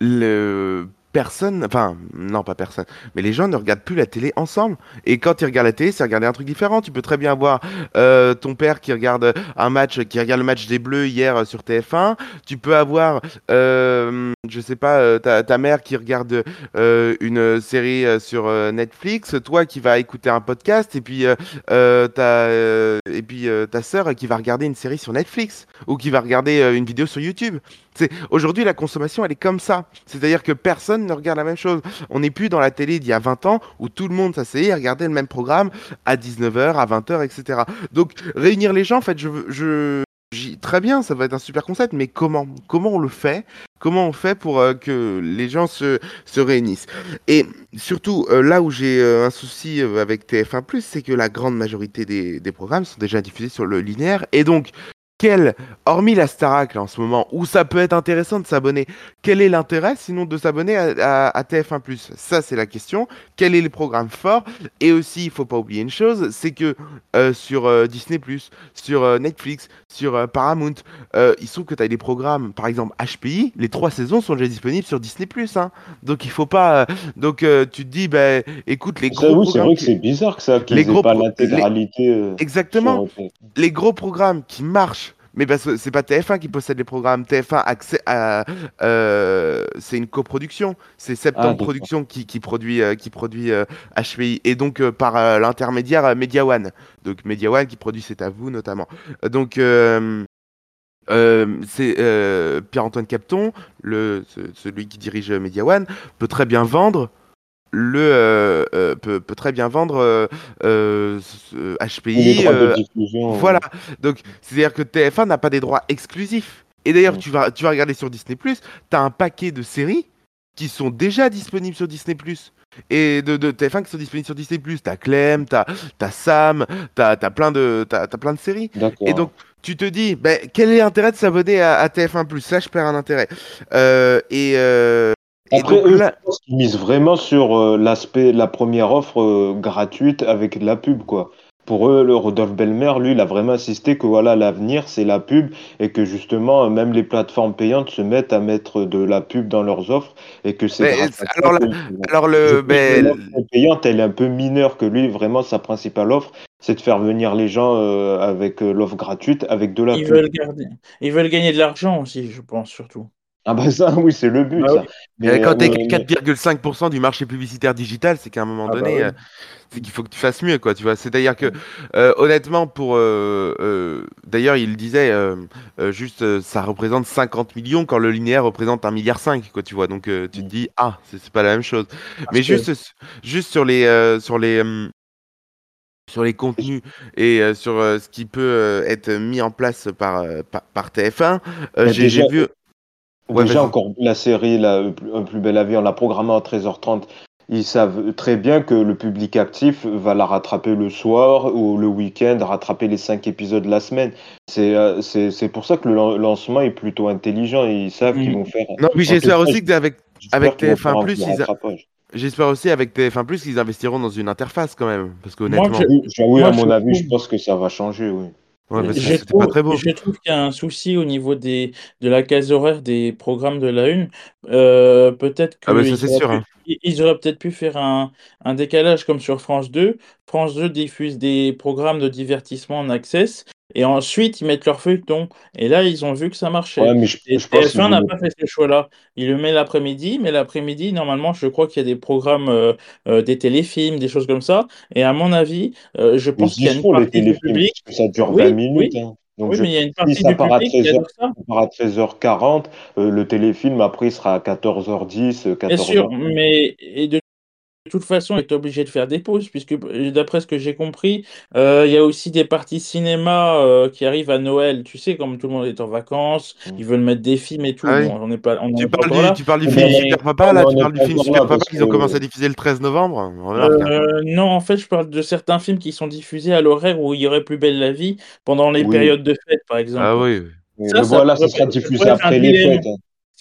le personne, enfin non pas personne, mais les gens ne regardent plus la télé ensemble. Et quand ils regardent la télé, c'est regarder un truc différent. Tu peux très bien voir euh, ton père qui regarde un match, qui regarde le match des Bleus hier euh, sur TF1. Tu peux avoir, euh, je sais pas, euh, ta, mère qui regarde une série sur Netflix, toi qui vas écouter un podcast, et puis ta et puis ta sœur qui va regarder une série sur Netflix ou qui va regarder une vidéo sur YouTube. Aujourd'hui la consommation, elle est comme ça. C'est-à-dire que personne ne regarde la même chose. On n'est plus dans la télé d'il y a 20 ans où tout le monde s'asseyait et regardait le même programme à 19h, à 20h, etc. Donc réunir les gens, en fait, je, je très bien, ça va être un super concept, mais comment? Comment on le fait? Comment on fait pour euh, que les gens se, se réunissent? Et surtout, euh, là où j'ai euh, un souci avec TF1+, c'est que la grande majorité des, des programmes sont déjà diffusés sur le linéaire, et donc quel, hormis la Starac en ce moment, où ça peut être intéressant de s'abonner, quel est l'intérêt sinon de s'abonner à, à- à TF1 Ça, c'est la question. Quel est le programme fort? Et aussi, il faut pas oublier une chose, c'est que euh, sur euh, Disney, sur euh, Netflix, sur Paramount, il se trouve que tu as des programmes, par exemple HPI, les trois saisons sont déjà disponibles sur Disney. Hein. Donc, il faut pas. donc, tu te dis, bah, écoute, les gros oui, c'est programmes vrai que c'est bizarre que ça, qu'ils les gros pas l'intégralité. Exactement les gros programmes qui marchent, mais parce que c'est pas TF1 qui possède les programmes, TF1 accès à, euh, c'est une coproduction, c'est Ah, Septembre d'accord. Productions qui, qui produit euh, qui produit euh, HPI et donc euh, par euh, l'intermédiaire Media One, donc Media One qui produit C'est à vous notamment. Donc euh, c'est euh, Pierre-Antoine Capton, le, ce- celui qui dirige Media One, peut très bien vendre le euh, euh, peut, peut très bien vendre euh, HPI. euh, diffusion. voilà. Donc, c'est-à-dire que TF1 n'a pas des droits exclusifs. Et d'ailleurs, tu vas, tu vas regarder sur Disney+, tu as un paquet de séries qui sont déjà disponibles sur Disney+. Et de, de TF1 qui sont disponibles sur Disney+. T'as Clem, t'as as Sam, t'as as plein, de- plein de séries. Et donc, tu te dis, ben, quel est l'intérêt de s'abonner à, à TF1+. Là, je perds un intérêt. Et Après, donc eux, là- je pense qu'ils misent vraiment sur euh, l'aspect, la première offre euh, gratuite avec de la pub, quoi. Pour eux, le Rodolphe Belmer, lui, il a vraiment insisté que voilà, l'avenir, c'est la pub et que justement, euh, même les plateformes payantes se mettent à mettre de la pub dans leurs offres et que c'est alors que- alors le, l'offre payante, elle est un peu mineure que lui, vraiment, sa principale offre, c'est de faire venir les gens euh, avec euh, l'offre gratuite, avec de la Ils pub. veulent garder, ils veulent gagner de l'argent aussi, je pense surtout. Ah bah ça, oui, c'est le but, Bah ça. oui. Mais, quand t'es euh, mais- 4,5% du marché publicitaire digital, c'est qu'à un moment Ah bah donné, oui. euh, c'est qu'il faut que tu fasses mieux, quoi. Tu vois, c'est-à-dire que, euh, honnêtement, pour, euh, euh, d'ailleurs, il disait, juste, ça représente 50 millions quand le linéaire représente 1,5 milliard, quoi. Tu vois, donc tu te dis, ah, c'est pas la même chose. Mais que- juste, juste sur les, sur les, sur les contenus et euh, sur euh, ce qui peut euh, être mis en place par, par, par TF1, euh, Mais j'ai déjà- j'ai vu. Ouais, Déjà encore la série la, Un plus bel avis, on l'a programmée à 13h30. Ils savent très bien que le public actif va la rattraper le soir ou le week-end, rattraper les cinq épisodes la semaine. C'est euh, c'est c'est pour ça que le lan- lancement est plutôt intelligent. Ils savent qu'ils Mhm. vont faire. Non, puis j'espère aussi qu'avec j'espère avec qu'ils vont faire un TF1+, petit ils. J'espère aussi avec TF1+, qu'ils investiront dans une interface quand même. Parce que Moi, honnêtement, je- Oui, à mon avis, je pense que ça va changer. Oui. Ouais, Je trouve, pas très beau. je trouve qu'il y a un souci au niveau des, de la case horaire des programmes de la Une. Euh, peut-être Ah bah qu'ils auraient hein. ils auraient peut-être pu faire un, un décalage comme sur France 2. France 2 diffuse des programmes de divertissement en access et ensuite ils mettent leur feuilleton. Et là, ils ont vu que ça marchait. Ouais, mais je, Et je pense qu'ils TF1 n'a pas fait ce choix-là. Il le met l'après-midi, mais l'après-midi, normalement, je crois qu'il y a des programmes, euh, euh, des téléfilms, des choses comme ça. Et à mon avis, euh, je pense qu'il y a une partie du public. parce que ça dure Oui, 20 minutes. oui. hein. Donc Oui, je- mais il y a une si partie ça du part à public qui 13h, adore ça. ça part à 13h40, euh, le téléfilm après il sera à 14h10, euh, Bien sûr, 14h. mais et de toute façon est obligé de faire des pauses puisque d'après ce que j'ai compris, heu, il y a aussi des parties cinéma, heu, qui arrivent à Noël. Tu sais, comme tout le monde est en vacances, Mmh. ils veulent mettre des films et tout. Ah oui. Bon, on n'est pas on Tu est pas parles du, tu parles du Mais- film Super Papa, là Tu parles du film Super Papa qu'ils ont commencé à diffuser le 13 novembre hein. Non, en fait, je parle de certains films qui sont diffusés à l'horaire où il y aurait Plus belle la vie pendant les Oui. périodes de fête, par exemple. Ah oui. Mais Ça, ça voilà, ça sera diffusé après les fêtes.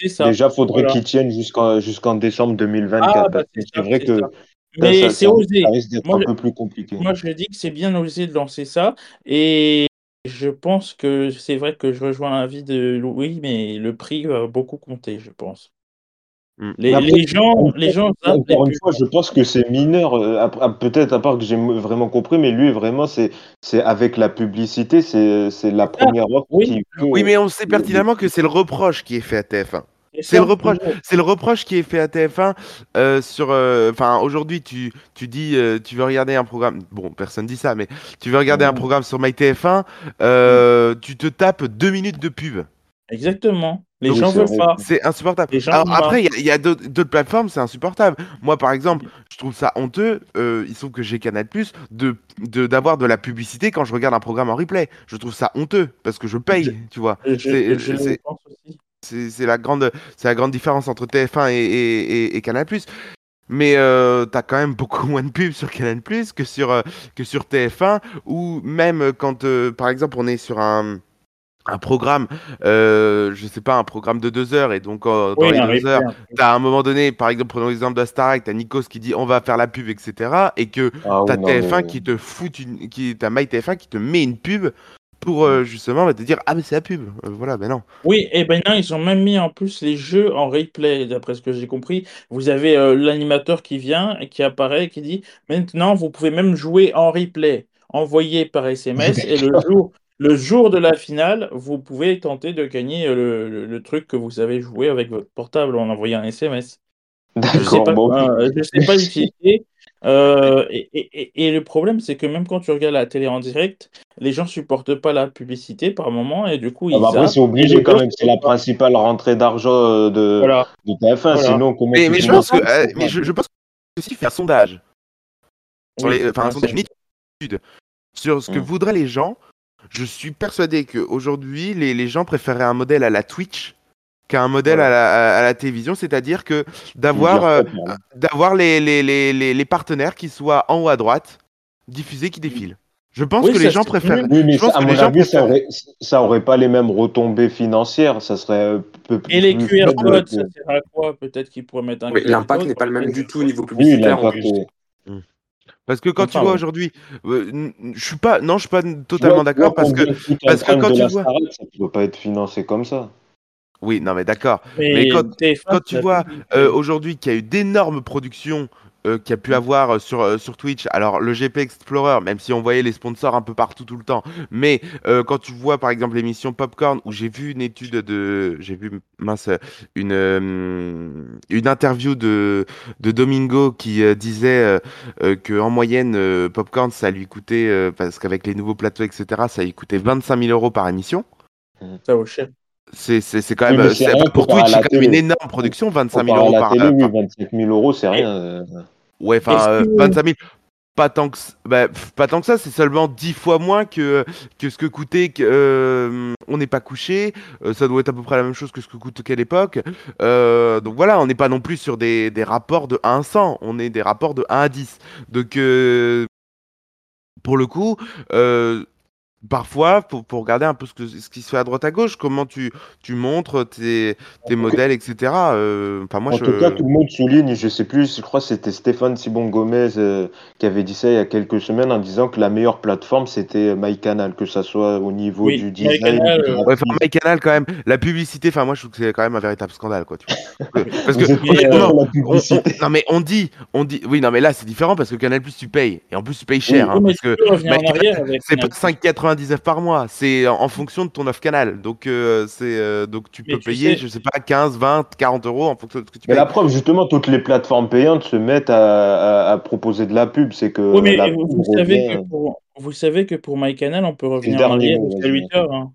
Ça. Déjà, faudrait Voilà. qu'ils tiennent jusqu'en jusqu'en décembre 2024. Ah, bah, c'est vrai que ça. Mais c'est osé. ça risque d'être Moi, un je- peu plus compliqué. Moi, je dis que c'est bien osé de lancer ça et je pense que c'est vrai que je rejoins l'avis de Louis, mais le prix va beaucoup compter, je pense. Mm. Les, Mais après, les gens, les Encore une fois, je pense que c'est mineur. euh, après- ah, Peut-être à part que j'ai vraiment compris, mais lui, vraiment, c'est c'est avec la publicité, c'est c'est la première offre oui. qui Oui, mais on sait pertinemment que c'est le reproche qui est fait à TF1. C'est le reproche. C'est le reproche qui est fait à TF1 euh, sur. euh, Enfin, aujourd'hui, tu, tu dis, euh, tu veux regarder un programme. Bon, personne dit ça, mais tu veux regarder un Ouais. programme sur MyTF1, euh, tu te tapes deux minutes de pub. Exactement. Les gens veulent pas. C'est insupportable. Alors après, il y a- d'autres plateformes, c'est insupportable. Moi, par exemple, je trouve ça honteux. euh, il se trouve que j'ai Canal Plus de d'avoir de, la publicité quand je regarde un programme en replay. Je trouve ça honteux parce que je paye, tu vois. C'est- la grande, c'est la grande différence entre TF1 et, et, et- et Canal+. Mais euh, t'as quand même beaucoup moins de pubs sur Canal+ que sur euh, que sur TF1 ou même quand, euh, par exemple, on est sur un un programme, euh, je sais pas, un programme de deux heures et donc euh, dans Oui, les deux heures, t'as à un moment donné, par exemple, prenons l'exemple d'Astarek, t'as Nikos qui dit on va faire la pub, etc. Et que Ah t'as non, TF1 mais- qui te fout une, qui t'as MyTF1 qui te met une pub pour euh, justement bah, te dire ah mais c'est la pub, voilà, ben non. Oui, et ben non, ils ont même mis en plus les jeux en replay, d'après ce que j'ai compris. Vous avez l'animateur qui vient et qui apparaît et qui dit maintenant vous pouvez même jouer en replay, envoyé par SMS, et le jour, le jour de la finale, vous pouvez tenter de gagner euh, le, le- le truc que vous avez joué avec votre portable en envoyant un SMS. Je sais D'accord, pas, bon. euh, je sais pas l'utiliser. Euh, et, et- et- et le problème, c'est que même quand tu regardes la télé en direct, les gens supportent pas la publicité par moment et du coup Ah bah après, c'est obligé quand même. C'est la principale rentrée d'argent euh, de, Voilà. de TF1. Voilà. Sinon, comment Mais, mais je pense que, euh, mais je, je pense que aussi faire un sondage, sur Oui, les- enfin un sondage, c'est- une étude sur ce que Mm. voudraient les gens. Je suis persuadé qu'aujourd'hui, les, les gens préféraient un modèle à la Twitch qu'un modèle Voilà. à, la, à- la télévision, c'est-à-dire que d'avoir euh, fois, d'avoir les, les, les, les, les partenaires qui soient en haut à droite, diffusés qui défilent. Je pense Oui, que les gens préfèrent. Oui, mais je pense ça, à que mon les gens avis, ça préfèrent. aurait, ça aurait pas les mêmes retombées financières. Ça serait un peu plus. Et les QR codes, ça sert à quoi? Peut-être qu'ils pourraient mettre un Oui, l'impact n'est pas le même du tout au niveau Oui, publicitaire est- Parce que quand tu vois ouais. aujourd'hui, euh, je suis pas, non, je suis pas totalement d'accord parce que, parce que quand tu vois- Starac, ça ne peut pas être financé comme ça. oui, non mais d'accord. Mais, Mais quand- TF1, quand tu vois. Euh, aujourd'hui qu'il y a eu d'énormes productions euh, qu'il y a pu avoir euh, sur, euh, sur Twitch. Alors le GP Explorer, même si on voyait les sponsors un peu partout tout le temps, mais euh, quand tu vois par exemple l'émission Popcorn où j'ai vu une étude de, j'ai vu mince une une interview de de Domingo qui disait que en moyenne Popcorn ça lui coûtait parce qu'avec les nouveaux plateaux etc ça lui coûtait 25 000 euros par émission. Ça vaut cher. C'est c'est c'est quand Oui, même rien pour Twitch c'est quand même une énorme production 25 000 Comparé euros par, télé, oui, par 25 000 euros, c'est rien. euh. Ouais, enfin, euh, que- 25 000, pas tant que, bah, pas tant que ça, c'est seulement 10 fois moins que, que ce que coûtait que, euh, On n'est pas couché. euh, ça doit être à peu près la même chose que ce que coûte quelle époque. Euh, donc voilà, on n'est pas non plus sur des, des rapports de 1 à 100, on est des rapports de 1 à 10. Donc, euh, pour le coup, euh, parfois pour, regarder un peu ce, que, qui se fait à droite à gauche, comment tu, montres tes, modèles, etc. Euh, en tout cas, tout le monde souligne, je sais plus, je crois que c'était Stéphane Sibon Gomez euh, qui avait dit ça il y a quelques semaines en disant que la meilleure plateforme c'était euh, MyCanal, que ça soit au niveau du design. MyCanal, quand même, la publicité, enfin moi je trouve que c'est quand même un véritable scandale quoi. Tu vois. parce que on, non mais on dit, on dit, oui non mais là c'est différent parce que Canal Plus tu payes et en plus tu payes cher oui, hein, parce que c'est pas 5,80 99 par mois. C'est en, fonction de ton offre canal. Donc, euh, c'est euh, donc tu peux payer, je sais pas, 15, 20, 40 euros en fonction de ce que tu mais. La preuve, justement, toutes les plateformes payantes se mettent à, proposer de la pub. C'est que. Oui, mais vous, savez que euh, pour, vous savez que pour MyCanal, on peut revenir en arrière jusqu'à 8 heures. Hein.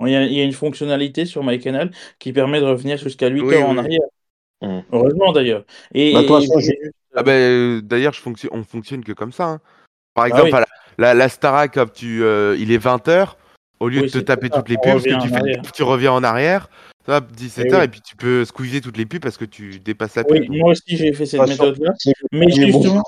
Il, y a, une fonctionnalité sur MyCanal qui permet de revenir jusqu'à 8 heures en arrière. Mmh. Heureusement d'ailleurs. Et, bah, et... ah, ben, d'ailleurs, on fonctionne que comme ça. Hein. Par bah exemple, à la la Starac, hop, tu, euh, il est 20h. Au lieu Oui, de te taper ça, toutes les pubs, parce que revient tu fais tu reviens en arrière. Hop, 17h, Eh oui. et puis tu peux squeezer toutes les pubs parce que tu dépasses la Oui, pub. moi aussi j'ai fait cette méthode-là. C'est Mais justement,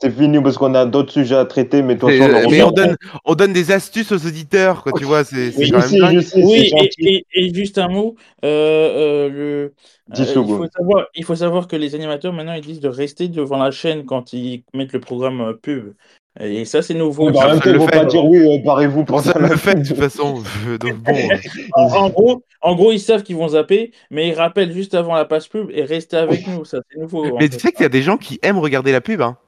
C'est fini parce qu'on a d'autres sujets à traiter, mais de toute C'est- façon, on euh, mais on donne, on donne des astuces aux auditeurs, quoi, tu vois, c'est Oui, quand même dingue. sais, oui, et, gentil. et- et juste un mot, euh, euh, le, 10 euh, il, faut savoir, il faut savoir que les animateurs maintenant ils disent de rester devant la chaîne quand ils mettent le programme pub. Et ça c'est nouveau. Oui, bah, en même temps, Personne il le ne faut fait. pas dire oui, euh, barrez-vous pour la le fait de toute façon. Donc bon. euh, En, en gros, en gros, ils savent qu'ils vont zapper, mais ils rappellent juste avant la page pub et restez avec nous. Ça c'est nouveau. Mais fait. tu sais qu'il y a des gens qui aiment regarder la pub, hein.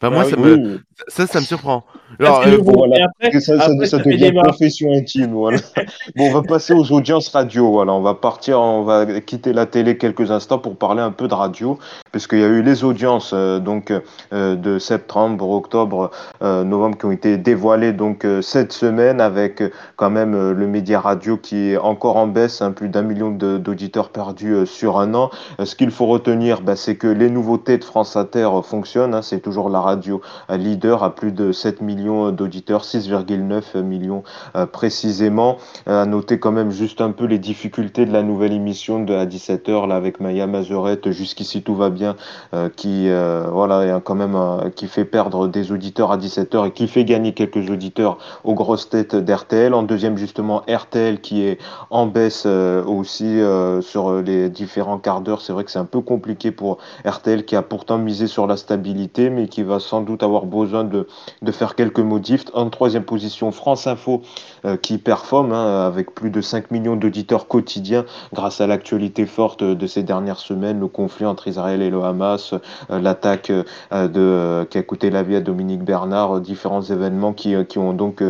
Enfin, Bah moi, oui. ça me, ça, ça me surprend. Ça, Alors, euh, voilà. Et après, ça, ça, après, ça ça devient débat. confession intime. Voilà. Bon, on va passer aux audiences radio. Voilà, on va partir, on va quitter la télé quelques instants pour parler un peu de radio, parce qu'il y a eu les audiences euh, donc euh, de septembre, octobre, euh, novembre qui ont été dévoilées donc euh, cette semaine avec quand même euh, le média radio qui est encore en baisse, hein, plus d'un million d'auditeurs perdus euh, sur un an. Euh, ce qu'il faut retenir, bah, c'est que les nouveautés de France Inter fonctionnent. hein, c'est toujours la radio leader à plus de 7 millions d'auditeurs, 6,9 millions euh, précisément. Euh, à noter quand même juste un peu les difficultés de la nouvelle émission de à 17h là avec Maya Mazurette, jusqu'ici tout va bien, euh, qui voilà quand même qui fait perdre des auditeurs à 17h et qui fait gagner quelques auditeurs aux grosses têtes d'RTL. En deuxième justement RTL qui est en baisse aussi sur les différents quarts d'heure. C'est vrai que c'est un peu compliqué pour RTL qui a pourtant misé sur la stabilité, mais qui va sans doute avoir besoin de, de faire quelques modifs. En troisième position, France Info euh, qui performe hein, avec plus de 5 millions d'auditeurs quotidiens grâce à l'actualité forte de ces dernières semaines, le conflit entre Israël et le Hamas, euh, l'attaque euh, qui a coûté la vie à Dominique Bernard, différents événements qui, qui ont donc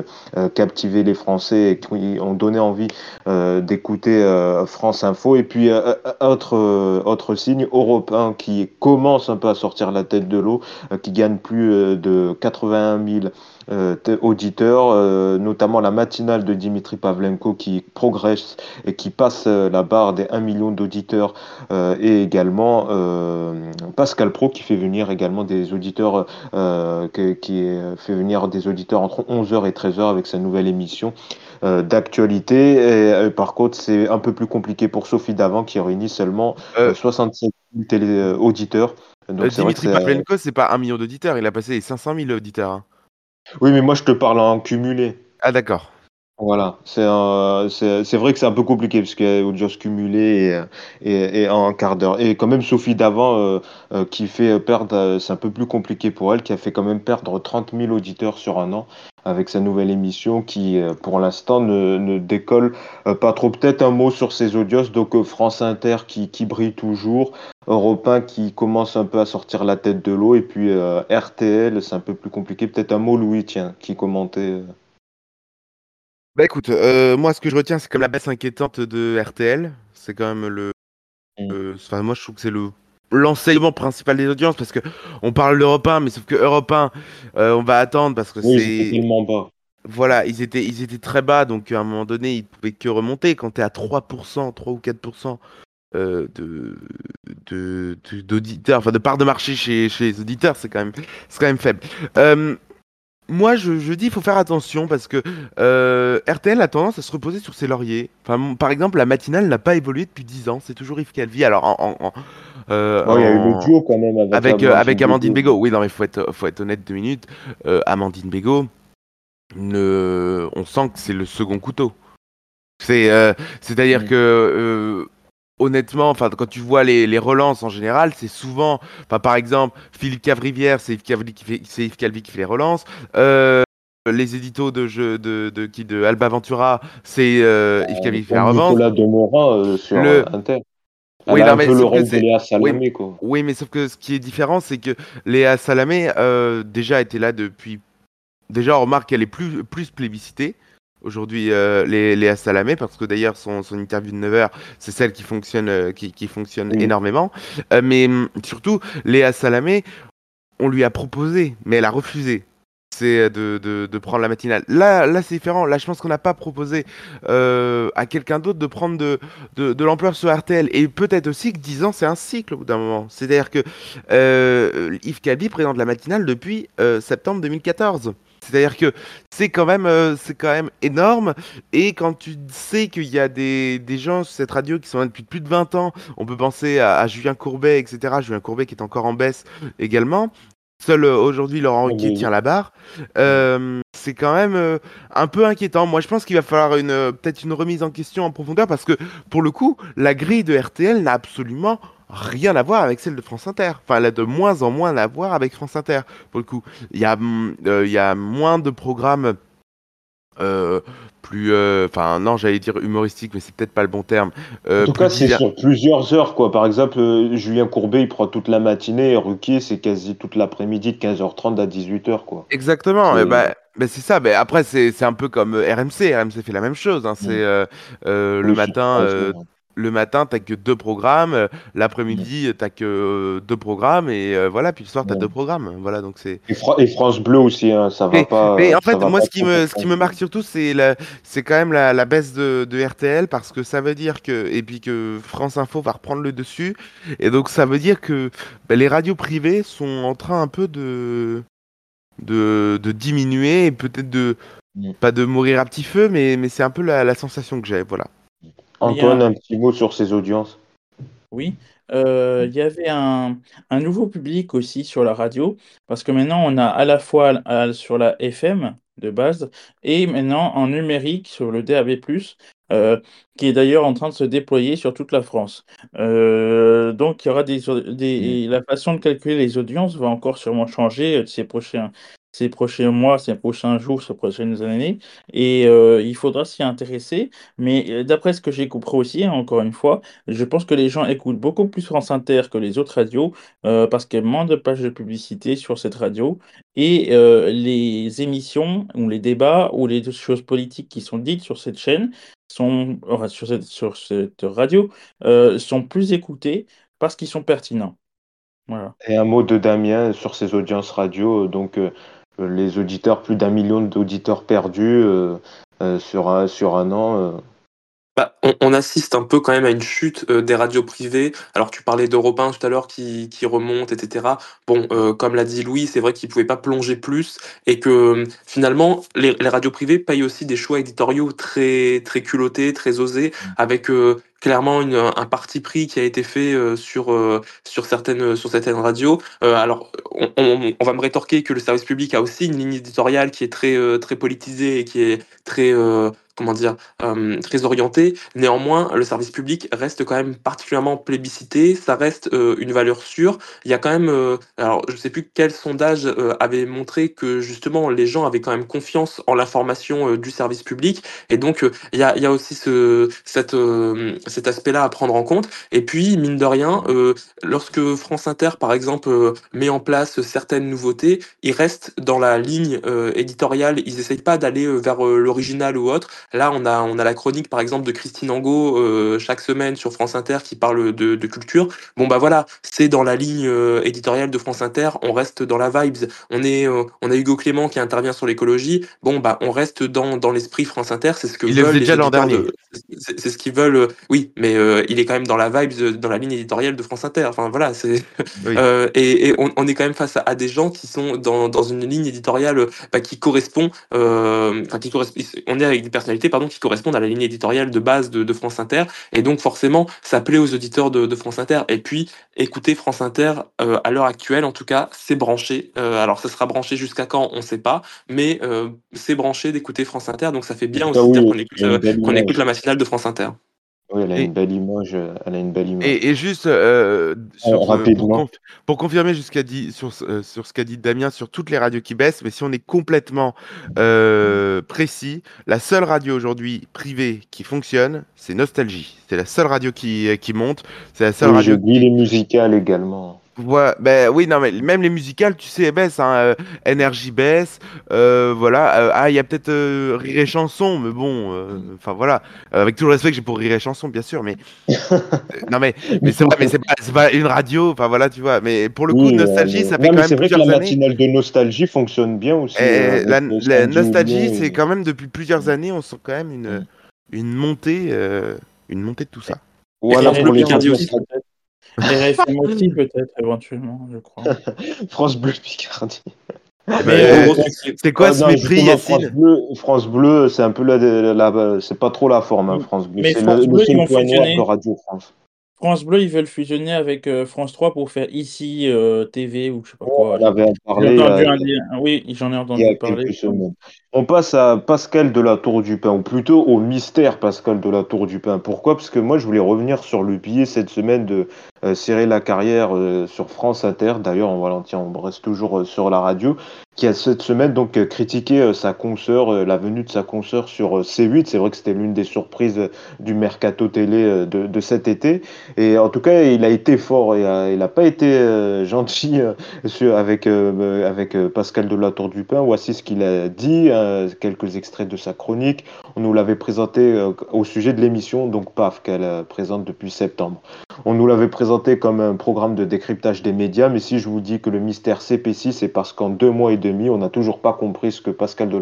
captivé les Français et qui ont donné envie d'écouter France Info. Et puis, autre, autre signe, Europe 1 qui commence un peu à sortir la tête de l'eau, qui gagne plus euh, de 81 000 euh, auditeurs, euh, notamment la matinale de Dimitri Pavlenko qui progresse et qui passe la barre des 1 million d'auditeurs, et également Pascal Pro qui fait venir également des auditeurs, qui fait venir des auditeurs entre 11h et 13h avec sa nouvelle émission d'actualité. Et, par contre, c'est un peu plus compliqué pour Sophie Davant qui réunit seulement Euh, euh, 67 000 télé- euh, auditeurs. Donc euh, Dimitri euh, Pavlenko, c'est pas un million d'auditeurs, il a passé les 500 000 auditeurs. hein. Oui, mais moi je te parle en cumulé. Ah, d'accord. Voilà, c'est un- c'est vrai que c'est un peu compliqué parce qu'il y a audience cumulée et, en quart d'heure. Et quand même Sophie Davant euh, euh, qui fait perdre, euh, c'est un peu plus compliqué pour elle, qui a fait quand même perdre 30 000 auditeurs sur un an avec sa nouvelle émission qui pour l'instant ne, ne décolle pas trop. Peut-être un mot sur ses audiences, donc France Inter qui, qui brille toujours, Europe 1 qui commence un peu à sortir la tête de l'eau et puis euh, RTL, c'est un peu plus compliqué. Peut-être un mot Louis, tiens, qui commentait. Bah écoute, euh, moi ce que je retiens, c'est comme la baisse inquiétante de RTL. C'est quand même le. Mm. euh, Enfin, moi je trouve que c'est le l'enseignement principal des audiences parce que on parle d'Europe 1, mais sauf que Europe 1, euh, on va attendre parce que Oui, c'est. tellement bas. Voilà, ils étaient, ils étaient très bas, donc à un moment donné, ils pouvaient que remonter. Quand tu es à 3%, 3 ou 4% euh, de, de, de- d'auditeurs, enfin de part de marché chez, chez les auditeurs, c'est quand même, c'est quand même faible. Euh, moi, je, je dis, il faut faire attention parce que euh, RTL a tendance à se reposer sur ses lauriers. Enfin, mon- par exemple, la matinale n'a pas évolué depuis 10 ans. C'est toujours Yves Calvi. Alors, en, en- en- euh, Bon, il y a eu le duo quand même avec, avec, euh, avec Amandine Bégaud. Oui, non, mais faut être, faut être honnête deux minutes. Euh, Amandine Bégaud, ne... on sent que c'est le second couteau. C'est, euh, c'est-à-dire que, euh, honnêtement, enfin, quand tu vois les, les relances en général, c'est souvent, enfin, par exemple, Philippe Cavrivière, c'est Yves Calvi qui fait, c'est Yves Calvi qui fait les relances. Euh, les éditos de jeu de, de, qui de Alba Ventura, c'est euh, Yves Calvi qui fait la revanche. Nicolas Demorand euh, sur Le- Inter. Oui, non, un mais que de Léa Salamé, quoi. Oui, mais sauf que ce qui est différent, c'est que Léa Salamé déjà était là depuis. Déjà, on remarque qu'elle est plus, plus plébiscitée. Aujourd'hui, euh, les- Léa Salamé, parce que d'ailleurs, son, son interview de 9h, c'est celle qui fonctionne, euh, qui, qui fonctionne énormément. Euh, mais hum, surtout, Léa Salamé, on lui a proposé, mais elle a refusé. c'est de, de, de prendre la matinale. Là, là c'est différent. Là, je pense qu'on n'a pas proposé à quelqu'un d'autre de prendre de, de, de l'ampleur sur RTL. Et peut-être aussi que 10 ans, c'est un cycle au bout d'un moment. C'est-à-dire que Yves Calvi présente la matinale depuis septembre 2014. C'est-à-dire que c'est quand même, euh, c'est quand même énorme. Et quand tu sais qu'il y a des, des gens sur cette radio qui sont là depuis plus de 20 ans, on peut penser à, à Julien Courbet, etc. Julien Courbet qui est encore en baisse également. Seul euh, aujourd'hui Laurent Ruquier tient la barre. Euh, c'est quand même euh, un peu inquiétant. Moi, je pense qu'il va falloir une peut-être une remise en question en profondeur parce que pour le coup, la grille de RTL n'a absolument rien à voir avec celle de France Inter. Enfin, elle a de moins en moins à voir avec France Inter. Pour le coup, il y a hum, euh, il y a moins de programmes. euh, plus euh, enfin non j'allais dire humoristique mais c'est peut-être pas le bon terme En tout cas, c'est sur plusieurs heures, quoi. Par exemple, Julien Courbet, il prend toute la matinée, et Ruquier, c'est quasi toute l'après-midi, de 15h30 à 18h, quoi. Exactement, et bah, bah, c'est ça. Bah, après, c'est un peu comme RMC. RMC fait la même chose. hein. C'est Mm. euh, euh, le Oui, matin, euh, le matin, t'as que deux programmes. euh, L'après-midi, t'as que euh, deux programmes, et euh, voilà. Puis le soir, t'as Ouais. deux programmes. Voilà, donc c'est. Et, Fra- et France Bleu aussi, hein, ça va Mais, pas. mais en fait, moi, ce qui me, ce qui marque surtout, c'est quand même la, la baisse de, de RTL parce que ça veut dire que, et puis que France Info va reprendre le dessus, et donc ça veut dire que bah, les radios privées sont en train un peu de, de, de diminuer et peut-être de, Mm. pas de mourir à petit feu, mais, mais c'est un peu la, la sensation que j'ai, voilà. Antoine, un petit mot sur ses audiences. Oui, euh, il y avait un, un nouveau public aussi sur la radio, parce que maintenant on a à la fois sur la FM de base et maintenant en numérique sur le DAB+, euh, qui est d'ailleurs en train de se déployer sur toute la France. Euh, donc il y aura des, des, la façon de calculer les audiences va encore sûrement changer ces prochains, ces prochains mois, ces prochains jours, ces prochaines années, et euh, il faudra s'y intéresser. Mais euh, d'après ce que j'ai compris aussi, hein, encore une fois, je pense que les gens écoutent beaucoup plus France Inter que les autres radios euh, parce qu'il y a moins de pages de publicité sur cette radio et les émissions ou les débats ou les choses politiques qui sont dites sur cette chaîne sont sur cette, sur cette radio sont plus écoutées parce qu'ils sont pertinents. Voilà. Et un mot de Damien sur ses audiences radio. Donc, les auditeurs, plus d'un million d'auditeurs perdus euh, euh, sur, un, sur un an. euh. Bah, on, on assiste un peu quand même à une chute euh, des radios privées. Alors tu parlais d'Europe 1 tout à l'heure qui, qui remonte, etc. Bon, euh, comme l'a dit Louis, c'est vrai qu'ils pouvaient pas plonger plus et que finalement les, les radios privées payent aussi des choix éditoriaux très très culottés, très osés, avec euh, clairement une, un parti pris qui a été fait euh, sur euh, sur certaines sur certaines radios. Euh, alors on, on, on va me rétorquer que le service public a aussi une ligne éditoriale qui est très euh, très politisée et qui est très euh, comment dire euh, très orienté. Néanmoins, le service public reste quand même particulièrement plébiscité. Ça reste euh, une valeur sûre. Il y a quand même, euh, alors je sais plus quel sondage euh, avait montré que justement les gens avaient quand même confiance en l'information euh, du service public. Et donc euh, il y a, y a aussi ce, cette, euh, cet aspect-là à prendre en compte. Et puis mine de rien, euh, lorsque France Inter par exemple euh, met en place certaines nouveautés, ils restent dans la ligne euh, éditoriale. Ils essayent pas d'aller vers l'original ou autre. Là, on a, on a la chronique, par exemple, de Christine Angot chaque semaine sur France Inter qui parle de, de culture. Bon, bah voilà, c'est dans la ligne éditoriale de France Inter. On reste dans la vibes. On, est, on a Hugo Clément qui intervient sur l'écologie. Bon, bah on reste dans, dans l'esprit France Inter. C'est ce que Il le veulent déjà l'an dernier. de- C'est ce qu'ils veulent. euh, oui, mais euh, il est quand même dans la vibes, euh, dans la ligne éditoriale de France Inter. Enfin, voilà, c'est. Oui. Euh, et et on, on est quand même face à, à des gens qui sont dans, dans une ligne éditoriale bah, qui correspond, euh, enfin qui correspond, on est avec des personnalités pardon qui correspondent à la ligne éditoriale de base de, de France Inter, et donc forcément ça plaît aux auditeurs de, de France Inter. Et puis écouter France Inter à l'heure actuelle, en tout cas, c'est branché. Alors ça sera branché jusqu'à quand, on sait pas, mais c'est branché d'écouter France Inter, donc ça fait bien En aussi qu'on écoute la matinale de France Inter. Oui, elle a Et- une belle image. euh, Elle a une belle image. Et, et juste euh, sur, euh, pour, rapidement. conf- pour confirmer jusqu'à dit sur, ce- euh, sur ce qu'a dit Damien sur toutes les radios qui baissent, mais si on est complètement précis, la seule radio aujourd'hui privée qui fonctionne, c'est Nostalgie. C'est la seule radio qui, qui monte. C'est la seule Oui, radio je dis les musicales également. Ouais, ben oui, non, mais même les musicales, tu sais, elles baissent, hein, euh, Énergie baisse, euh, voilà. euh, ah, il y a peut-être euh, Rire et Chanson, mais bon, euh, enfin voilà. Euh, avec tout le respect que j'ai pour Rire et Chanson, bien sûr, mais euh, non, mais, mais c'est vrai, mais c'est pas, c'est pas une radio, enfin voilà, tu vois. Mais pour le coup, Oui, Nostalgie, euh, ça fait non, quand mais même c'est vrai que plusieurs la années. matinale de nostalgie fonctionne bien aussi. Et euh, avec, la, nostalgie, c'est quand même depuis plusieurs années, on sent quand même une, une montée, euh, une montée de tout ça. Voilà France pour les autres. aussi. RFM aussi, peut-être, éventuellement, je crois. France Bleu Picardie. Gros, euh, c'est- quoi Ah, ce non, mépris, France? Bleu, France Bleu, c'est un peu la, la- la- c'est pas trop la forme, hein, France Bleu. Mais C'est France le, le point noir fusionner. de Radio France. France Bleu, ils veulent fusionner avec euh, France 3 pour faire ici euh, TV ou je sais pas quoi. On avait parlé entendu a, un lien. Oui, j'en ai entendu parler. On passe à Pascal de la Tour du Pin, ou plutôt au mystère Pascal de la Tour du Pin. Pourquoi? Parce que moi, je voulais revenir sur le billet cette semaine de euh, Cyril Lacarrière euh, sur France Inter. D'ailleurs, on, on reste toujours euh, sur la radio, qui a cette semaine donc euh, critiqué euh, sa consoeur, euh, la venue de sa consoeur sur euh, C8. C'est vrai que c'était l'une des surprises du mercato télé de, cet été. Et en tout cas, il a été fort. A, il a pas été gentil avec, avec Pascal de la Tour du Pin. Voici ce qu'il a dit, quelques extraits de sa chronique. On nous l'avait présenté au sujet de l'émission, donc PAF, qu'elle présente depuis septembre. On nous l'avait présenté comme un programme de décryptage des médias, mais si je vous dis que le mystère CP6, c'est parce qu'en deux mois et demi, on n'a toujours pas compris ce que Pascal de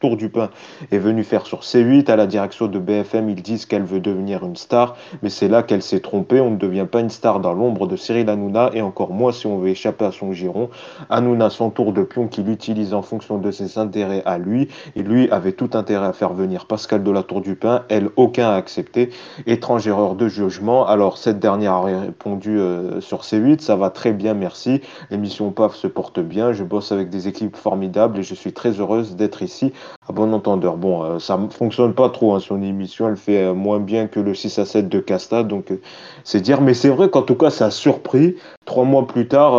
Tour du Pin est venu faire sur C8. À la direction de BFM, ils disent qu'elle veut devenir une star, mais c'est là qu'elle s'est trompée. On ne devient pas une star dans l'ombre de Cyril Hanouna, et encore moins si on veut échapper à son giron. Hanouna, son tour de pion qu'il utilise en fonction de ses intérêts à lui, et lui avait tout intérêt à faire venir Pascal de la Tour du Pin, elle, aucun a accepté. Étrange erreur de jugement. Alors, cette dernière a répondu euh, sur C8, ça va très bien, merci. L'émission PAF se porte bien, je bosse avec des équipes formidables et je suis très heureuse d'être ici à bon entendeur. Bon, euh, ça ne fonctionne pas trop, hein, son émission, elle fait euh, moins bien que le 6 à 7 de Casta, donc euh, c'est dire, mais c'est vrai qu'en tout cas, ça a surpris. Trois mois plus tard,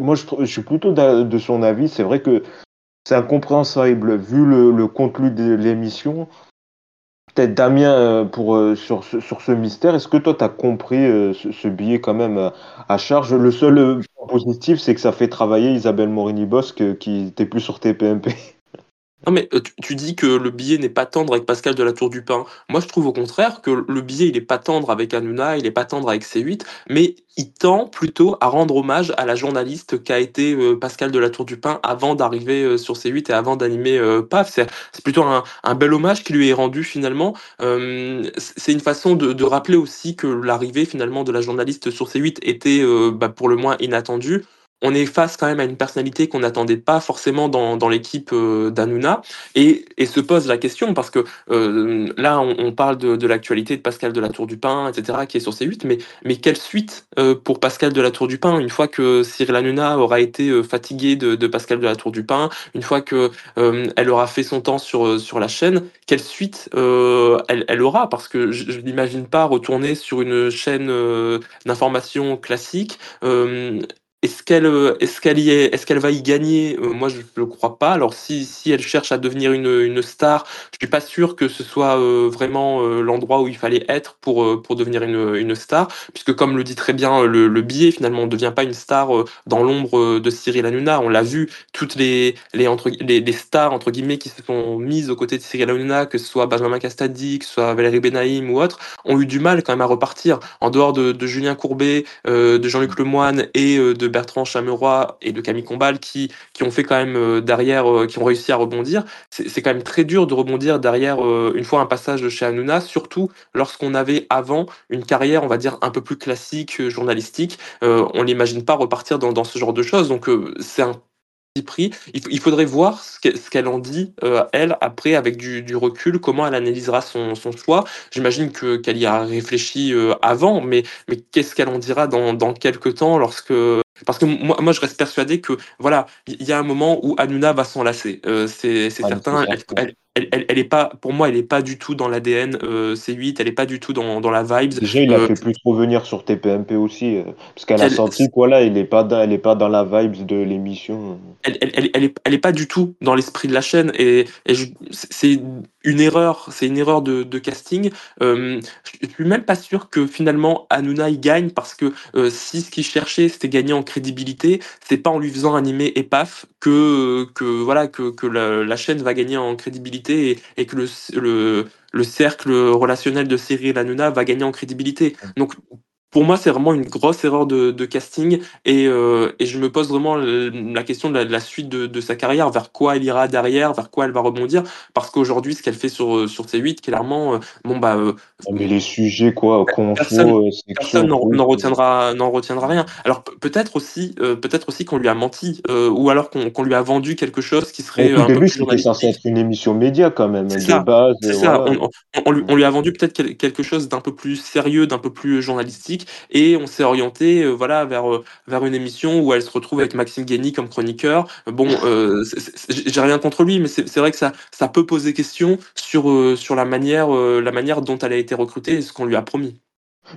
moi je, suis plutôt de son avis, c'est vrai que c'est incompréhensible vu le contenu de l'émission. Peut-être Damien euh, pour, euh, sur, ce- sur ce mystère, est-ce que toi tu as compris euh, ce, billet quand même à charge? Le seul positif, c'est que ça fait travailler Isabelle Morini-Bosque qui n'était plus sur TPMP. Non mais euh, tu, dis que le billet n'est pas tendre avec Pascal de la Tour du Pin. Moi je trouve au contraire que le billet il est pas tendre avec Hanouna, il est pas tendre avec C8, mais il tend plutôt à rendre hommage à la journaliste qu'a été euh, Pascal de la Tour du Pin avant d'arriver euh, sur C8 et avant d'animer PAF. C'est plutôt un, bel hommage qui lui est rendu finalement. C'est une façon de, rappeler aussi que l'arrivée finalement de la journaliste sur C8 était bah, pour le moins inattendue on est face quand même à une personnalité qu'on n'attendait pas forcément dans, dans l'équipe euh, d'Hanouna. Et, et se pose la question parce que euh, là on, parle de, de l'actualité de Pascal de la Tour du Pin etc qui est sur C8 mais, mais quelle suite euh, pour Pascal de la Tour du Pin une fois que Cyril Hanouna aura été euh, fatigué de, de Pascal de la Tour du Pin une fois que elle aura fait son temps sur, sur la chaîne quelle suite elle, elle aura? Parce que je, je n'imagine pas retourner sur une chaîne d'information classique est-ce qu'elle est-ce qu'elle est est-ce va y gagner? Euh, Moi, je ne le crois pas. Alors, si, si elle cherche à devenir une, une star, je suis pas sûr que ce soit euh, vraiment euh, l'endroit où il fallait être pour, euh, pour devenir une, une star, puisque comme le dit très bien euh, le, le billet, finalement, on ne devient pas une star euh, dans l'ombre euh, de Cyril Hanouna. On l'a vu, toutes les, les, entre, les, les stars, entre guillemets, qui se sont mises aux côtés de Cyril Hanouna, que ce soit Benjamin Castaldi, que ce soit Valérie Benaïm ou autre, ont eu du mal quand même à repartir. En dehors de, de Julien Courbet, euh, de Jean-Luc Lemoyne et euh, de Bertrand Chameroy et de Camille Combal qui, qui ont fait quand même euh, derrière, euh, qui ont réussi à rebondir. C'est quand même très dur de rebondir derrière euh, une fois un passage chez Hanouna, surtout lorsqu'on avait avant une carrière, on va dire, un peu plus classique, journalistique. On n'imagine pas repartir dans, dans ce genre de choses. Donc c'est un prix. Il, faudrait voir ce qu'elle qu en dit, elle, après, avec du, du, recul, comment elle analysera son, son choix. J'imagine que qu'elle y a réfléchi avant, mais, mais qu'est-ce qu'elle en dira dans, dans quelques temps lorsque parce que moi, moi, je reste persuadé que voilà, il y a un moment où Hanouna va s'enlacer. Euh, c'est ah, certain. Elle, elle, elle, est pas, pour moi, elle est pas du tout dans l'ADN euh, C8. Elle est pas du tout dans, dans la vibe. Déjà, il a euh, fait plus revenir sur TPMP aussi, parce qu'elle a senti voilà, il est pas, dans, elle est pas dans la vibe de l'émission. Elle, elle, elle, elle, est, elle est pas du tout dans l'esprit de la chaîne et, et c'est une erreur, c'est une erreur de, de casting. Euh, je suis même pas sûr que finalement Hanouna il gagne parce que euh, si ce qu'il cherchait c'était gagner en crédibilité, c'est pas en lui faisant animer Epaf que que voilà que, que la, la chaîne va gagner en crédibilité et, et que le, le le cercle relationnel de Cyril Hanouna va gagner en crédibilité. Donc pour moi, c'est vraiment une grosse erreur de, de casting et, euh, et, je me pose vraiment la question de la, de la suite de, de, sa carrière, vers quoi elle ira derrière, vers quoi elle va rebondir, parce qu'aujourd'hui, ce qu'elle fait sur, sur C8, clairement, euh, bon bah. Euh, mais les sujets quoi, personne, personne n'en retiendra, n'en retiendra rien. Alors peut-être aussi, euh, peut-être aussi qu'on lui a menti, euh, ou alors qu'on qu lui a vendu quelque chose qui serait Au un début, c'était censé être une émission média quand même, de ça, base. C'est ça. On, on, on, lui, on lui a vendu peut-être quelque chose d'un peu plus sérieux, d'un peu plus journalistique et on s'est orienté euh, voilà vers euh, vers une émission où elle se retrouve avec Maxime Guény comme chroniqueur. Bon, euh, j'ai rien contre lui, mais c'est vrai que ça ça peut poser question sur sur la manière la manière dont elle a été recrutée et ce qu'on lui a promis.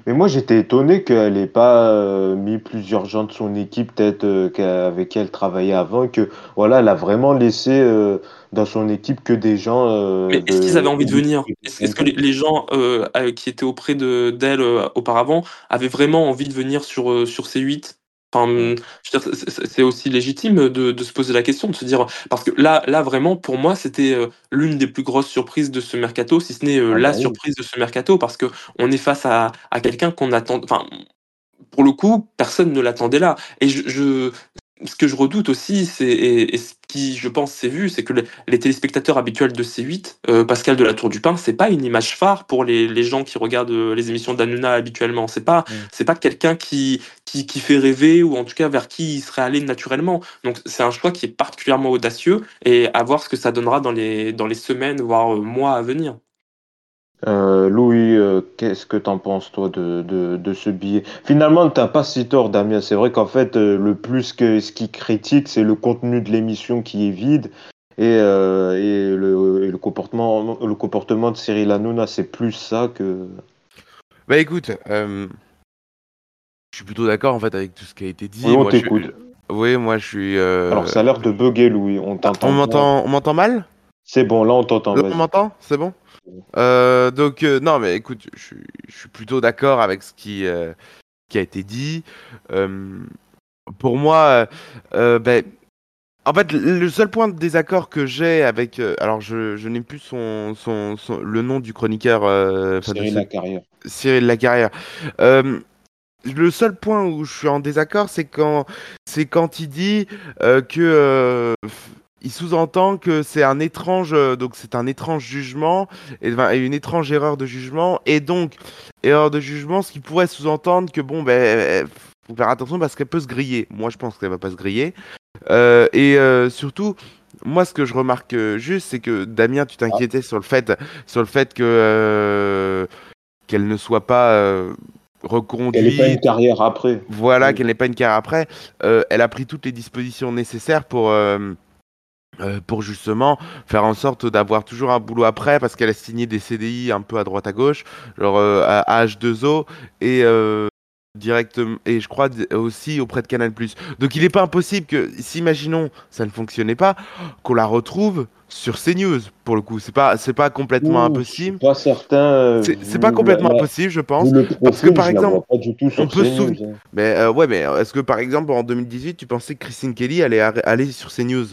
Mais moi, j'étais étonné qu'elle n'ait pas euh, mis plusieurs gens de son équipe, peut-être euh, avec qui elle travaillait avant, que voilà, elle a vraiment laissé euh, dans son équipe que des gens. euh, Mais est-ce qu'ils de, avaient envie de venir? Est-ce est-ce que les, les gens euh, euh, qui étaient auprès de d'elle euh, auparavant avaient vraiment envie de venir sur euh, sur C8 Enfin, hum, je veux dire, c'est- aussi légitime de, de se poser la question, de se dire parce que là, là vraiment, pour moi, c'était euh, l'une des plus grosses surprises de ce mercato, si ce n'est euh, Ah la bah oui. surprise de ce mercato, parce que on est face à, à quelqu'un qu'on attend. Enfin, pour le coup, personne ne l'attendait là. Et je, je- ce que je redoute aussi, c'est et, et ce qui, je pense, s'est vu, c'est que les, les téléspectateurs habituels de C8, euh, Pascal de la Tour du Pin, c'est pas une image phare pour les, les gens qui regardent euh, les émissions d'Anouna habituellement. C'est pas, Mm. c'est pas quelqu'un qui, qui, qui fait rêver ou en tout cas vers qui il serait allé naturellement. Donc c'est un choix qui est particulièrement audacieux et à voir ce que ça donnera dans les, dans les semaines, voire euh, mois à venir. Euh, Louis, euh, qu'est-ce que t'en penses, toi, de, de, de ce billet? Finalement, t'as pas si tort, Damien. C'est vrai qu'en fait, euh, le plus que ce qui critique, c'est le contenu de l'émission qui est vide. Et, et, le, et le comportement, le comportement de Cyril Hanouna, c'est plus ça que. Bah écoute, je suis plutôt d'accord en fait avec tout ce qui a été dit. Oui, on je t'écoute. Oui, moi je suis. Alors, ça a l'air de bugger, Louis. On t'entend. On m'entend, on m'entend mal? C'est bon, là, on t'entend. Là, on m'entend? C'est bon? Euh, Donc euh, non, mais écoute, je suis, je suis plutôt d'accord avec ce qui, euh, qui a été dit. Pour moi, ben, en fait, le seul point de désaccord que j'ai avec, alors je, je n'ai plus son, son, son- le nom du chroniqueur, Cyril Lacarrière. Cyril Lacarrière. Le seul point où je suis en désaccord, c'est quand, c'est quand il dit que il sous-entend que c'est un étrange, euh, donc c'est un étrange jugement et, enfin, et une étrange erreur de jugement et donc erreur de jugement, ce qui pourrait sous-entendre que bon ben faut faire attention parce qu'elle peut se griller. Moi, je pense qu'elle va pas se griller. Euh, et euh, surtout, moi, ce que je remarque euh, juste, c'est que Damien, tu t'inquiétais sur le fait, sur le fait que euh, qu'elle ne soit pas euh, reconduite. Elle n'est pas une carrière après. Voilà, Oui. qu'elle n'ait pas une carrière après. Euh, elle a pris toutes les dispositions nécessaires pour. Euh, pour justement faire en sorte d'avoir toujours un boulot après parce qu'elle a signé des CDI un peu à droite à gauche genre euh, à H2O et euh, directement et je crois aussi auprès de Canal+. Donc il n'est pas impossible que si imaginons ça ne fonctionnait pas qu'on la retrouve sur CNews pour le coup c'est pas c'est pas complètement Ouh, impossible pas certain. c'est pas complètement la- impossible je pense parce que, par exemple, on peut se souvenir- hein. mais euh, ouais, mais est-ce que par exemple en 2018, tu pensais que Christine Kelly allait aller sur CNews?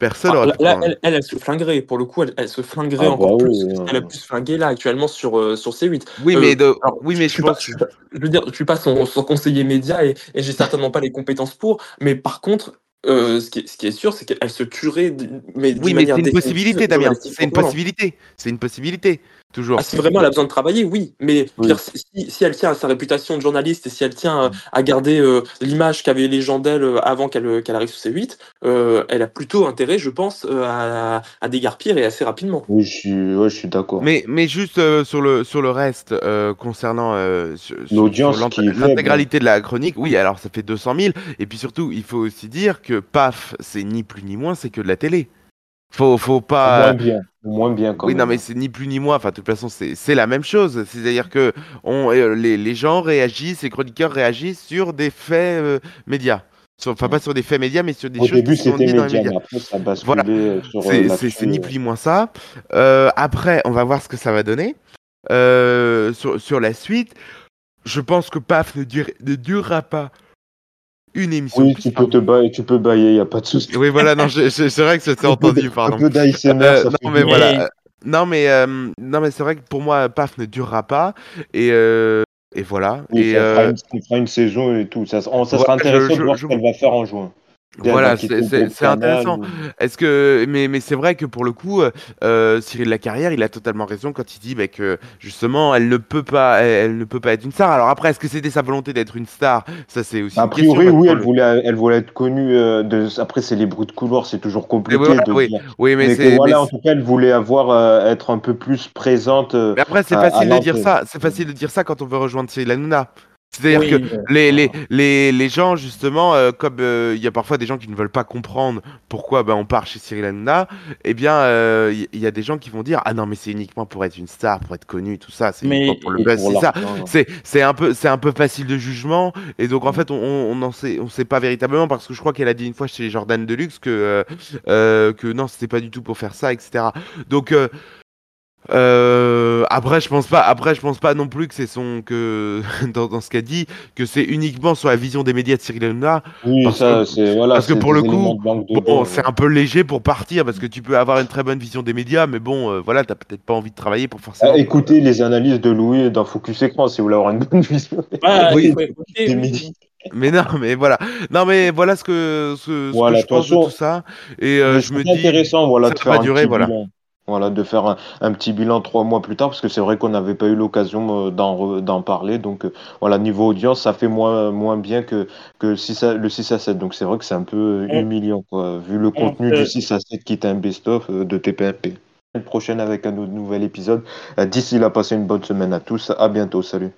Personne aurait là, elle, elle, elle se flinguerait. Pour le coup, elle, elle se flinguerait Ah encore bah plus oui, qu'elle a pu se flinguer là actuellement sur, euh, sur C8. Oui, Euh, mais de... alors, oui, mais je suis pas, je, je veux dire, je suis pas son, son conseiller média et, et j'ai certainement pas les compétences pour. Mais par contre, euh, ce, qui est, ce qui est sûr, c'est qu'elle se tuerait, mais Oui, mais c'est une possibilité, Damien. C'est une possibilité. C'est une possibilité. Toujours. Ah, si vraiment elle a besoin de travailler, oui. Mais Oui. dire, si, si- elle tient à sa réputation de journaliste et si elle tient euh, à garder euh, l'image qu'avaient les gens d'elle euh, avant qu'elle euh, qu'elle arrive sur C8, euh, elle a plutôt intérêt, je pense, euh, à, à dégarpir et assez rapidement. Oui, je suis, ouais, je suis d'accord. Mais, mais juste euh, sur, le, sur le reste, euh, concernant euh, l'intégralité de la chronique, oui, alors ça fait 200 000. Et puis surtout, il faut aussi dire que PAF, c'est ni plus ni moins, c'est que de la télé. Faut, faut pas. moins bien, moins bien quand Oui, même. non, mais c'est ni plus ni moins. Enfin, de toute façon, c'est la même chose. C'est-à-dire que on, euh, les, les gens réagissent, les chroniqueurs réagissent sur des faits euh, médias. sur- enfin pas sur des faits médias, mais sur des Au choses début, qui sont dites dans les média, médias. après, ça Voilà. euh, euh, C'est- c'est ni euh. plus ni moins ça. Euh, après, on va voir ce que ça va donner. Euh, sur, sur la suite, je pense que PAF ne, dure- ne durera pas une émission. Oui, plus, tu peux pardon. te bailler, tu peux bailler, il n'y a pas de souci. Oui, voilà, non, je- je- c'est vrai que c'était Un peu entendu, pardon. Un peu Euh, ça non, fait mais voilà. Non, mais, euh, non, mais c'est vrai que pour moi, PAF ne durera pas. Et, euh, et voilà. Oui, et, ça, fera euh, une, ça fera une saison et tout. Ça, on- ça sera intéressant je- de voir je- ce qu'elle va faire en juin. Voilà, c'est intéressant. ou- Est-ce que, mais, mais c'est vrai que pour le coup, euh, Cyril Lacarrière, il a totalement raison quand il dit bah, que justement, elle ne peut pas, elle, elle ne peut pas être une star. Alors après, est-ce que c'était sa volonté d'être une star? Ça, c'est aussi A une question. priori, oui, elle le- voulait, elle voulait être connue. euh, de... Après, c'est les bruits de couloir, c'est toujours compliqué voilà, de oui, oui, mais que voilà, mais en tout cas, elle voulait avoir, euh, être un peu plus présente. euh, Mais après, c'est à- à facile de dire ça. C'est facile de dire ça quand on veut rejoindre Cyril Hanouna. C'est-à-dire Oui, que euh, les, les, les, les gens, justement, euh, comme euh, il y a parfois des gens qui ne veulent pas comprendre pourquoi ben, on part chez Cyril Hanouna, eh bien, il y, y a des gens qui vont dire Ah non, mais c'est uniquement pour être une star, pour être connu, tout ça, c'est uniquement pour le buzz, c'est ça. l'argent. C'est, un peu, c'est un peu facile de jugement et donc en fait on, on, on en sait, on sait pas véritablement parce que je crois qu'elle a dit une fois chez Jordan Deluxe que que non c'était pas du tout pour faire ça etc. Donc euh, après je pense pas, après je pense pas non plus que c'est son que dans, dans ce qu'a dit que c'est uniquement sur la vision des médias de Cyril Hanouna. Oui, parce ça, que- c'est voilà. parce que pour le coup, Bon, c'est un peu léger pour partir parce que tu peux avoir une très bonne vision des médias, mais bon, euh, voilà, t'as peut-être pas envie de travailler pour forcément. Ah, écoutez les analyses de Louis dans Focus Écran si vous voulez avoir une bonne vision. Ah, Oui. Des oui. médias. Mais non, mais voilà. Non, mais voilà ce que, ce, ce Voilà, que je pense de tout ça. Et euh, Mais je me c'est dis. intéressant voilà, ça de va faire pas un durer, voilà. bilan. Voilà, de faire un, un petit bilan trois mois plus tard, parce que c'est vrai qu'on n'avait pas eu l'occasion euh, d'en parler. Donc euh, voilà, niveau audience, ça fait moins, moins bien que, que 6 à- le 6 à 7. Donc c'est vrai que c'est un peu euh, On- humiliant, quoi, vu le contenu peut- du 6 à 7 qui est un best-of de TPMP. La prochaine avec un nouvel épisode. D'ici là, passez une bonne semaine à tous. À bientôt. Salut.